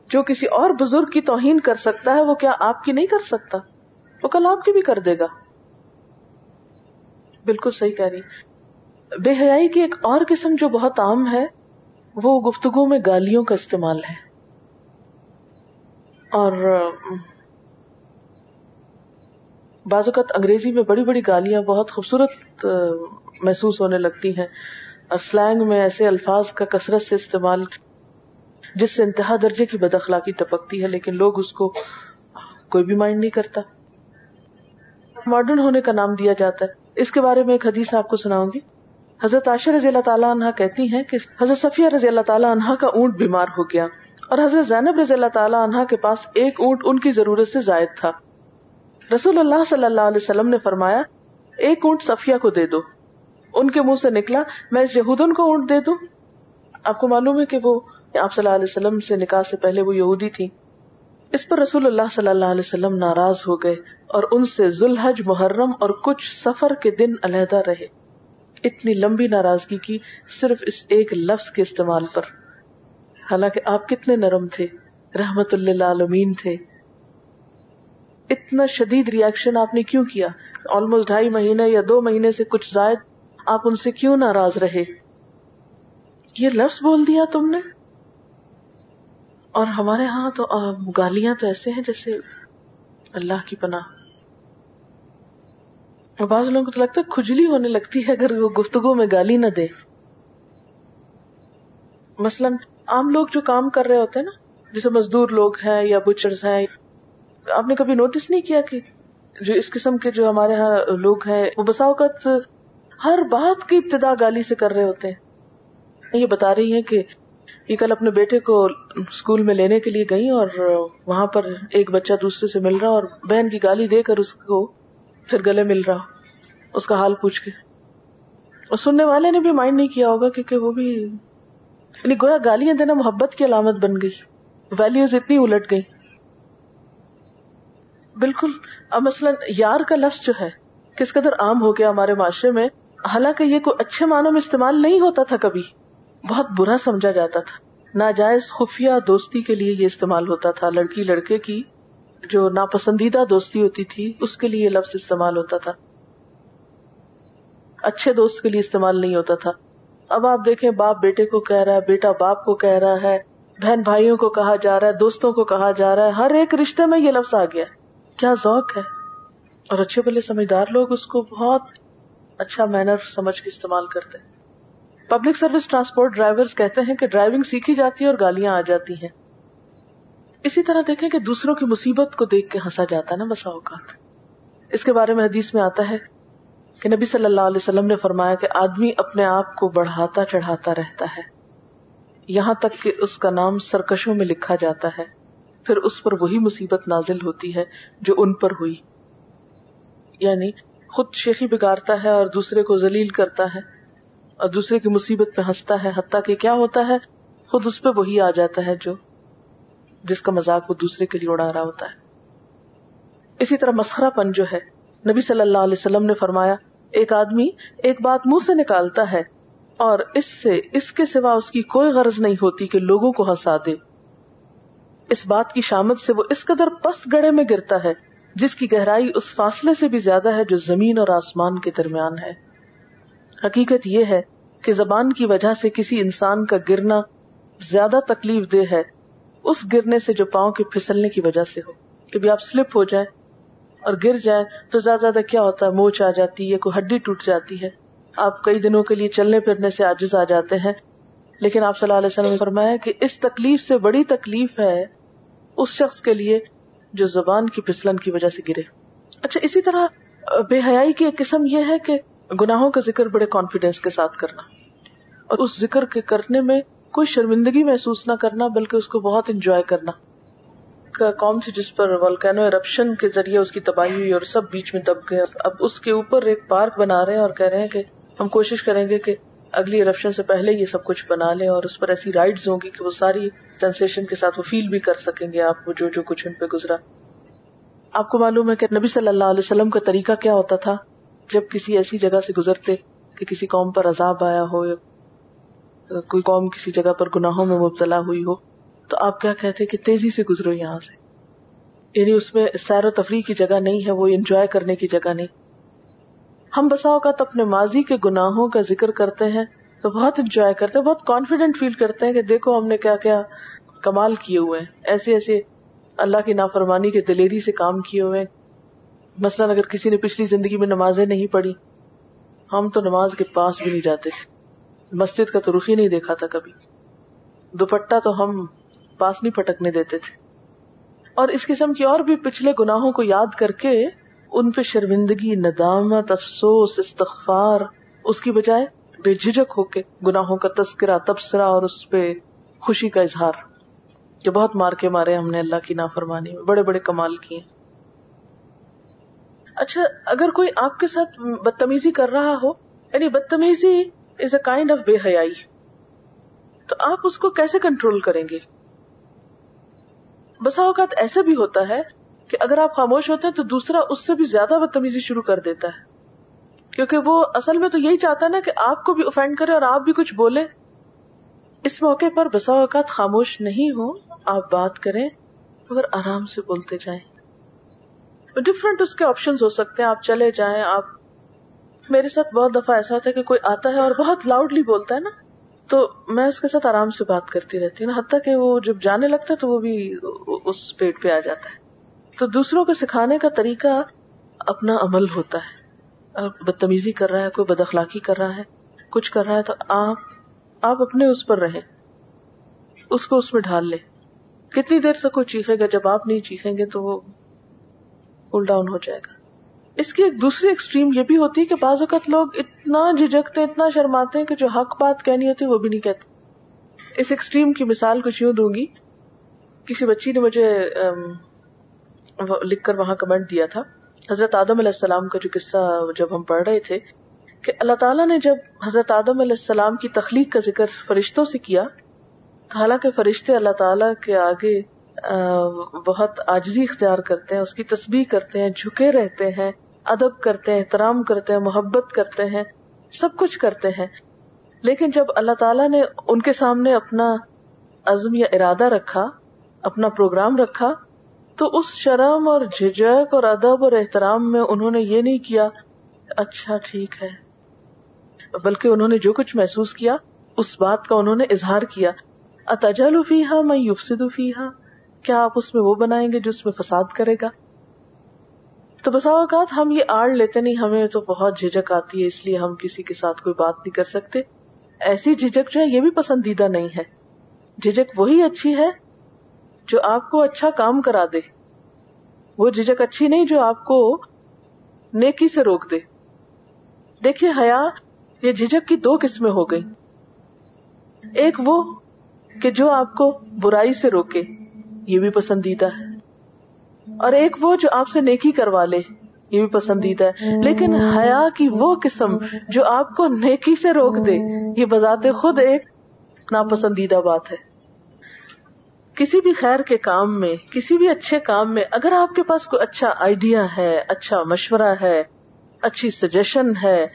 جو کسی اور بزرگ کی توہین کر سکتا ہے وہ کیا آپ کی نہیں کر سکتا؟ وہ کل آپ کی بھی کر دے گا۔ بالکل صحیح کہہ رہی بے حیائی کی ایک اور قسم جو بہت عام ہے، وہ گفتگو میں گالیوں کا استعمال ہے۔ اور بعض اوقات انگریزی میں بڑی بڑی گالیاں بہت خوبصورت محسوس ہونے لگتی ہیں۔ اور سلینگ میں ایسے الفاظ کا کثرت سے استعمال جس سے انتہا درجے کی بد اخلاقی ٹپکتی ہے، لیکن لوگ اس کو کوئی بھی مائنڈ نہیں کرتا۔ ماڈرن ہونے کا نام دیا جاتا ہے۔ اس کے بارے میں ایک حدیث آپ کو سناؤں گی۔ حضرت عاشر رضی اللہ تعالیٰ عنہ کہتی ہیں کہ حضرت صفیہ رضی اللہ تعالیٰ عنہ کا اونٹ بیمار ہو گیا اور حضرت زینب رضی اللہ تعالیٰ عنہ کے پاس ایک اونٹ ان کی ضرورت سے زائد تھا۔ رسول اللہ صلی اللہ علیہ وسلم نے فرمایا، ایک اونٹ صفیہ کو دے دو۔ ان کے منہ سے نکلا، میں اس یہودن کو اونٹ دے دوں۔ آپ کو معلوم ہے کہ وہ آپ صلی اللہ علیہ وسلم سے نکاح سے پہلے وہ یہودی تھی اس پر رسول اللہ صلی اللہ علیہ وسلم ناراض ہو گئے اور ان سے ذوالحج محرم اور کچھ سفر کے دن علیحدہ رہے۔ اتنی لمبی ناراضگی کی صرف اس ایک لفظ کے استعمال پر۔ حالانکہ آپ کتنے نرم تھے، رحمت اللہ عالمین تھے۔ اتنا شدید ریئیکشن آپ نے کیوں کیا؟ آلموسٹ ڈھائی مہینے یا دو مہینے سے کچھ زائد آپ ان سے کیوں ناراض رہے؟ یہ لفظ بول دیا تم نے؟ اور ہمارے ہاں تو گالیاں تو ایسے ہیں جیسے اللہ کی پناہ۔ بعض لوگوں کو تو لگتا ہے کھجلی ہونے لگتی ہے اگر وہ گفتگو میں گالی نہ دے۔ مثلاً عام لوگ جو کام کر رہے ہوتے ہیں نا، جیسے مزدور لوگ ہیں یا بچرز ہیں، آپ نے کبھی نوٹس نہیں کیا کہ جو اس قسم کے جو ہمارے ہاں لوگ ہیں، وہ بسا اوقات ہر بات کی ابتدا گالی سے کر رہے ہوتے ہیں۔ یہ بتا رہی ہیں کہ یہ کل اپنے بیٹے کو اسکول میں لینے کے لیے گئی اور وہاں پر ایک بچہ دوسرے سے مل رہا اور بہن کی گالی دے کر اس کو پھر گلے مل رہا، اس کا حال پوچھ کے۔ اور سننے والے نے بھی مائنڈ نہیں کیا ہوگا کیونکہ وہ بھی یعنی گویا گالیاں دینا محبت کی علامت بن گئی۔ ویلوز اتنی الٹ گئی بالکل، اب مثلاً یار کا لفظ جو ہے، کس قدر عام ہو گیا ہمارے معاشرے میں، حالانکہ یہ کوئی اچھے معنوں میں استعمال نہیں ہوتا تھا کبھی۔ بہت برا سمجھا جاتا تھا۔ ناجائز خفیہ دوستی کے لیے یہ استعمال ہوتا تھا۔ لڑکی لڑکے کی جو ناپسندیدہ دوستی ہوتی تھی، اس کے لیے یہ لفظ استعمال ہوتا تھا۔ اچھے دوست کے لیے استعمال نہیں ہوتا تھا۔ اب آپ دیکھیں، باپ بیٹے کو کہہ رہا ہے، بیٹا باپ کو کہہ رہا ہے، بہن بھائیوں کو کہا جا رہا ہے، دوستوں کو کہا جا رہا ہے۔ ہر ایک رشتے میں یہ لفظ آ گیا۔ کیا ذوق ہے؟ اور اچھے بلے سمجھدار لوگ اس کو بہت اچھا مینر سمجھ کے استعمال کرتے ہیں۔ پبلک سروس ٹرانسپورٹ ڈرائیور کہتے ہیں کہ ڈرائیونگ سیکھی جاتی ہے اور گالیاں آ جاتی ہیں۔ اسی طرح دیکھیں کہ دوسروں کی مصیبت کو دیکھ کے ہنسا جاتا ہے نا بسا اوقات۔ اس کے بارے میں حدیث میں آتا ہے کہ نبی صلی اللہ علیہ وسلم نے فرمایا کہ آدمی اپنے آپ کو بڑھاتا چڑھاتا رہتا ہے۔ یہاں تک کہ اس کا نام سرکشوں میں لکھا جاتا ہے۔ پھر اس پر وہی مصیبت نازل ہوتی ہے جو ان پر ہوئی۔ یعنی خود شیخی بگاڑتا ہے اور دوسرے کو ذلیل کرتا ہے۔ اور دوسرے کی مصیبت پہ ہنستا ہے، حتیٰ کہ کیا ہوتا ہے؟ خود اس پہ وہی آ جاتا ہے جو جس کا مذاق وہ دوسرے کے لیے اڑا رہا ہوتا ہے۔ اسی طرح مسخرا پن جو ہے، نبی صلی اللہ علیہ وسلم نے فرمایا، ایک آدمی ایک بات منہ سے نکالتا ہے اور اس سے، اس کے سوا اس کی کوئی غرض نہیں ہوتی کہ لوگوں کو ہنسا دے۔ اس بات کی شامت سے وہ اس قدر پست گڑے میں گرتا ہے، جس کی گہرائی اس فاصلے سے بھی زیادہ ہے جو زمین اور آسمان کے درمیان ہے۔ حقیقت یہ ہے کہ زبان کی وجہ سے کسی انسان کا گرنا زیادہ تکلیف دہ ہے۔ اس گرنے سے جو پاؤں کے پھسلنے کی وجہ سے ہو۔ کبھی آپ سلپ ہو جائیں اور گر جائیں تو زیادہ زیادہ کیا ہوتا ہے؟ موچ آ جاتی ہے، کوئی ہڈی ٹوٹ جاتی ہے۔ آپ کئی دنوں کے لیے چلنے پھرنے سے آجز آ جاتے ہیں۔ لیکن آپ صلی اللہ علیہ وسلم نے فرمایا کہ اس تکلیف سے بڑی تکلیف ہے اس شخص کے لیے جو زبان کی پھسلن کی وجہ سے گرے۔ اچھا اسی طرح بے حیائی کی ایک قسم یہ ہے کہ گناہوں کا ذکر بڑے کانفیڈینس کے ساتھ کرنا۔ اور اس ذکر کے کرنے میں کوئی شرمندگی محسوس نہ کرنا، بلکہ اس کو بہت انجوائے کرنا۔ قوم تھی جس پر ولکینو ارپشن کے ذریعے اس کی تباہی ہوئی اور سب بیچ میں دب گئے۔ اب اس کے اوپر ایک پارک بنا رہے ہیں اور کہہ رہے ہیں کہ ہم کوشش کریں گے کہ اگلی ارپشن سے پہلے یہ سب کچھ بنا لیں اور اس پر ایسی رائڈز ہوں گی کہ وہ ساری سینسیشن کے ساتھ وہ فیل بھی کر سکیں گے آپ جو جو کچھ ان پہ گزرا۔ آپ کو معلوم ہے کہ نبی صلی اللہ علیہ وسلم کا طریقہ کیا ہوتا تھا؟ جب کسی ایسی جگہ سے گزرتے کہ کسی قوم پر عذاب آیا ہو یا کوئی قوم کسی جگہ پر گناہوں میں مبتلا ہوئی ہو، تو آپ کیا کہتے کہ تیزی سے گزرو یہاں سے؟ یعنی اس میں سیر و تفریح کی جگہ نہیں ہے، وہ انجوائے کرنے کی جگہ نہیں۔ ہم بسا اوقات اپنے ماضی کے گناہوں کا ذکر کرتے ہیں، تو بہت انجوائے کرتے ہیں، بہت کانفیڈینٹ فیل کرتے ہیں کہ دیکھو ہم نے کیا کیا کمال کیے ہوئے ہیں۔ ایسے ایسے اللہ کی نافرمانی کے دلیری سے کام کیے ہوئے مثلاً اگر کسی نے پچھلی زندگی میں نمازیں نہیں پڑھی، ہم تو نماز کے پاس بھی نہیں جاتے تھے۔ مسجد کا تو رخی نہیں دیکھا تھا کبھی۔ دوپٹہ تو ہم پاس نہیں پٹکنے دیتے تھے۔ اور اس قسم کی اور بھی پچھلے گناہوں کو یاد کر کے ان پہ شرمندگی، ندامت، افسوس، استغفار، اس کی بجائے بے جھجک ہو کے گناہوں کا تذکرہ، تبصرہ اور اس پہ خوشی کا اظہار، جو بہت مار کے مارے ہم نے اللہ کی نافرمانی میں، بڑے بڑے کمال کیے۔ اچھا اگر کوئی آپ کے ساتھ بدتمیزی کر رہا ہو یعنی بدتمیزی از اے کائنڈ آف بے حیائی تو آپ اس کو کیسے کنٹرول کریں گے؟ بسا اوقات ایسا بھی ہوتا ہے کہ اگر آپ خاموش ہوتے ہیں تو دوسرا اس سے بھی زیادہ بدتمیزی شروع کر دیتا ہے۔ کیونکہ وہ اصل میں تو یہی چاہتا ہے نا کہ آپ کو بھی افینڈ کرے اور آپ بھی کچھ بولے۔ اس موقع پر بسا اوقات خاموش نہیں ہو آپ بات کریں، مگر آرام سے بولتے جائیں۔ ڈفرنٹ اس کے آپشن ہو سکتے ہیں، آپ چلے جائیں، آپ میرے ساتھ بہت دفعہ ایسا ہوتا ہے کہ کوئی آتا ہے اور بہت لاؤڈلی بولتا ہے نا، تو میں اس کے ساتھ آرام سے بات کرتی رہتی ہوں حتیٰ کہ وہ جب جانے لگتا ہے تو وہ بھی اس پیٹ پہ آ جاتا ہے۔ تو دوسروں کو سکھانے کا طریقہ اپنا عمل ہوتا ہے۔ بدتمیزی کر رہا ہے، کوئی بد اخلاقی کر رہا ہے، کچھ کر رہا ہے، تو آپ آپ اپنے اس پر رہیں۔ اس کو اس میں ڈھال لیں۔ کتنی دیر تک وہ چیخے گا؟ جب آپ نہیں چیخیں گے تو وہ کول ڈاؤن ہو جائے گا۔ اس کی ایک دوسری ایکسٹریم یہ بھی ہوتی ہے کہ بعض اوقات لوگ اتنا جھجکتے اتنا شرماتے ہیں کہ جو حق بات کہنی ہوتی وہ بھی نہیں کہتے۔ اس ایکسٹریم کی مثال کچھ یوں دوں گی۔ کسی بچی نے مجھے لکھ کر وہاں کمنٹ دیا تھا۔ حضرت آدم علیہ السلام کا جو قصہ جب ہم پڑھ رہے تھے کہ اللہ تعالیٰ نے جب حضرت آدم علیہ السلام کی تخلیق کا ذکر فرشتوں سے کیا، حالانکہ فرشتے اللہ تعالیٰ کے آگے بہت آجزی اختیار کرتے ہیں، اس کی تسبیح کرتے ہیں، جھکے رہتے ہیں، ادب کرتے ہیں، احترام کرتے ہیں، محبت کرتے ہیں، سب کچھ کرتے ہیں۔ لیکن جب اللہ تعالیٰ نے ان کے سامنے اپنا عزم یا ارادہ رکھا، اپنا پروگرام رکھا، تو اس شرم اور جھجک اور ادب اور احترام میں انہوں نے یہ نہیں کیا اچھا ٹھیک ہے۔ بلکہ انہوں نے جو کچھ محسوس کیا، اس بات کا انہوں نے اظہار کیا۔ اتجل فیحا میں یوفسد فیحا کیا آپ اس میں وہ بنائیں گے جو اس میں فساد کرے گا؟ تو بسا اوقات ہم یہ آڑ لیتے نہیں، ہمیں تو بہت جھجک آتی ہے، اس لیے ہم کسی کے ساتھ کوئی بات نہیں کر سکتے۔ ایسی جھجک جو ہے، یہ بھی پسندیدہ نہیں ہے۔ جھجک وہی اچھی ہے جو آپ کو اچھا کام کرا دے۔ وہ جھجک اچھی نہیں جو آپ کو نیکی سے روک دے۔ دیکھیے، حیا، یہ جھجک کی دو قسمیں ہو گئی ایک وہ کہ جو آپ کو برائی سے روکے۔ یہ بھی پسندیدہ ہے۔ اور ایک وہ جو آپ سے نیکی کروا لے، یہ بھی پسندیدہ ہے۔ لیکن حیا کی وہ قسم جو آپ کو نیکی سے روک دے، یہ بذات خود ایک ناپسندیدہ بات ہے۔ کسی بھی خیر کے کام میں، کسی بھی اچھے کام میں اگر آپ کے پاس کوئی اچھا آئیڈیا ہے اچھا مشورہ ہے، اچھی سجیشن ہے،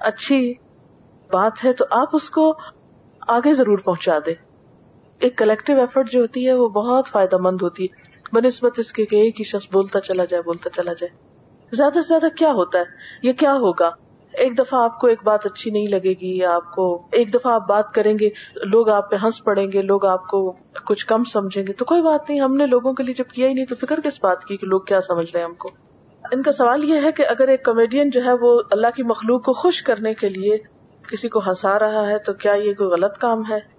اچھی بات ہے، تو آپ اس کو آگے ضرور پہنچا دیں۔ ایک کلیکٹو ایفرٹ جو ہوتی ہے وہ بہت فائدہ مند ہوتی ہے۔ بہ نسبت اس کے کہ ایک ہی شخص بولتا چلا جائے، بولتا چلا جائے۔ زیادہ سے زیادہ کیا ہوتا ہے؟ یہ کیا ہوگا؟ ایک دفعہ آپ کو ایک بات اچھی نہیں لگے گی، آپ کو ایک دفعہ آپ بات کریں گے، لوگ آپ پہ ہنس پڑیں گے، لوگ آپ کو کچھ کم سمجھیں گے، تو کوئی بات نہیں، ہم نے لوگوں کے لیے جب کیا ہی نہیں تو فکر کس بات کی کہ لوگ کیا سمجھ رہے ہیں ہم کو؟ ان کا سوال یہ ہے کہ اگر ایک کامیڈین جو ہے وہ اللہ کی مخلوق کو خوش کرنے کے لیے کسی کو ہنسا رہا ہے تو کیا یہ کوئی غلط کام ہے؟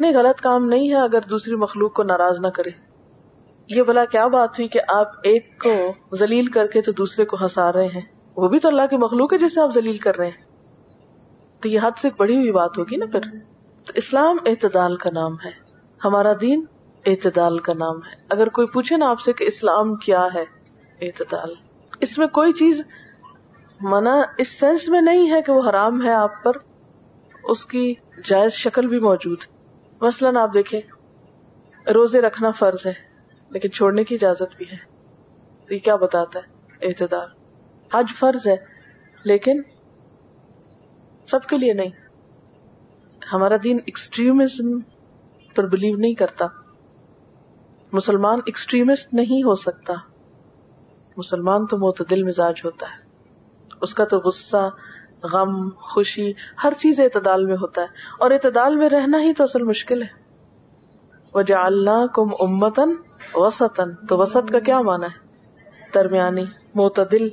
نہیں غلط کام نہیں ہے اگر دوسری مخلوق کو ناراض نہ کرے۔ یہ بلا کیا بات ہوئی کہ آپ ایک کو ذلیل کر کے تو دوسرے کو ہنسا رہے ہیں؟ وہ بھی تو اللہ کی مخلوق ہے جسے آپ ذلیل کر رہے ہیں۔ تو یہ حد سے بڑی ہوئی بات ہوگی نا پھر۔ تو اسلام اعتدال کا نام ہے۔ ہمارا دین اعتدال کا نام ہے۔ اگر کوئی پوچھے نا آپ سے کہ اسلام کیا ہے؟ اعتدال۔ اس میں کوئی چیز منع اس سینس میں نہیں ہے کہ وہ حرام ہے آپ پر۔ اس کی جائز شکل بھی موجود مثلاً آپ دیکھیں، روزے رکھنا فرض ہے، لیکن چھوڑنے کی اجازت بھی ہے۔ تو یہ کیا بتاتا ہے؟ اعتدال۔ حج فرض ہے، لیکن سب کے لیے نہیں۔ ہمارا دین ایکسٹریمزم پر بلیو نہیں کرتا۔ مسلمان ایکسٹریمسٹ نہیں ہو سکتا۔ مسلمان تو معتدل مزاج ہوتا ہے۔ اس کا تو غصہ غم، خوشی، ہر چیز اعتدال میں ہوتا ہے۔ اور اعتدال میں رہنا ہی تو اصل مشکل ہے۔ وجہ اللہ کم امتن وسطن تو وسط کا کیا مانا ہے؟ درمیانی، معتدل۔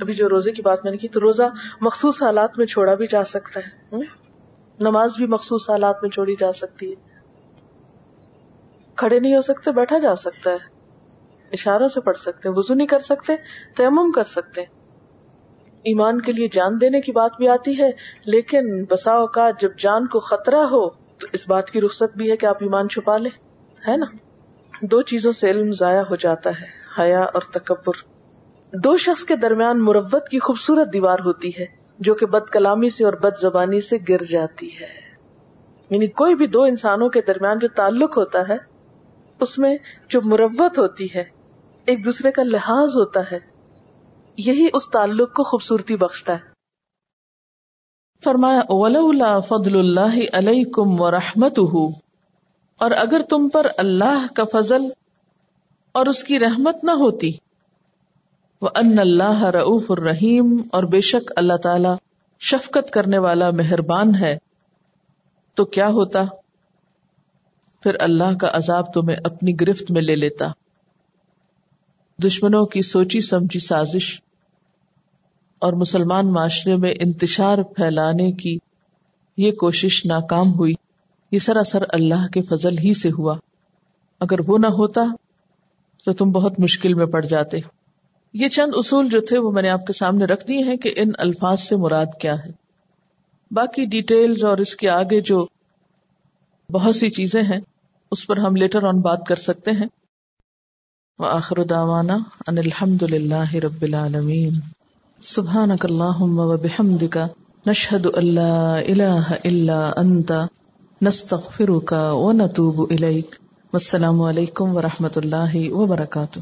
ابھی جو روزے کی بات میں نے کی، تو روزہ مخصوص حالات میں چھوڑا بھی جا سکتا ہے۔ نماز بھی مخصوص حالات میں چھوڑی جا سکتی ہے۔ کھڑے نہیں ہو سکتے، بیٹھا جا سکتا ہے۔ اشاروں سے پڑھ سکتے وزو نہیں کر سکتے، تیمم کر سکتے ایمان کے لیے جان دینے کی بات بھی آتی ہے، لیکن بسا اوقات جب جان کو خطرہ ہو، تو اس بات کی رخصت بھی ہے کہ آپ ایمان چھپا لیں، ہے نا؟ دو چیزوں سے علم ضائع ہو جاتا ہے، حیا اور تکبر۔ دو شخص کے درمیان مربت کی خوبصورت دیوار ہوتی ہے، جو کہ بد کلامی سے اور بد زبانی سے گر جاتی ہے۔ یعنی کوئی بھی دو انسانوں کے درمیان جو تعلق ہوتا ہے، اس میں جو مربت ہوتی ہے، ایک دوسرے کا لحاظ ہوتا ہے۔ یہی اس تعلق کو خوبصورتی بخشتا ہے۔ فرمایا فضل اللہ علیکم و رحمت اور اگر تم پر اللہ کا فضل اور اس کی رحمت نہ ہوتی وہ ان اللہ رعف الرحیم اور بے شک اللہ تعالی شفقت کرنے والا مہربان ہے۔ تو کیا ہوتا؟ پھر اللہ کا عذاب تمہیں اپنی گرفت میں لے لیتا۔ دشمنوں کی سوچی سمجھی سازش۔ اور مسلمان معاشرے میں انتشار پھیلانے کی یہ کوشش ناکام ہوئی۔ یہ سراسر اللہ کے فضل ہی سے ہوا۔ اگر وہ نہ ہوتا تو تم بہت مشکل میں پڑ جاتے۔ یہ چند اصول جو تھے وہ میں نے آپ کے سامنے رکھ دیے ہیں کہ ان الفاظ سے مراد کیا ہے۔ باقی ڈیٹیلز اور اس کے آگے جو بہت سی چیزیں ہیں، اس پر ہم لیٹر آن بات کر سکتے ہیں۔ وآخر دعوانا ان الحمد للہ رب العالمین۔ سبحانك اللهم وبحمدك نشهد ان لا اله الا انت نستغفرك ونتوب اليك والسلام علیکم ورحمۃ اللہ وبرکاتہ۔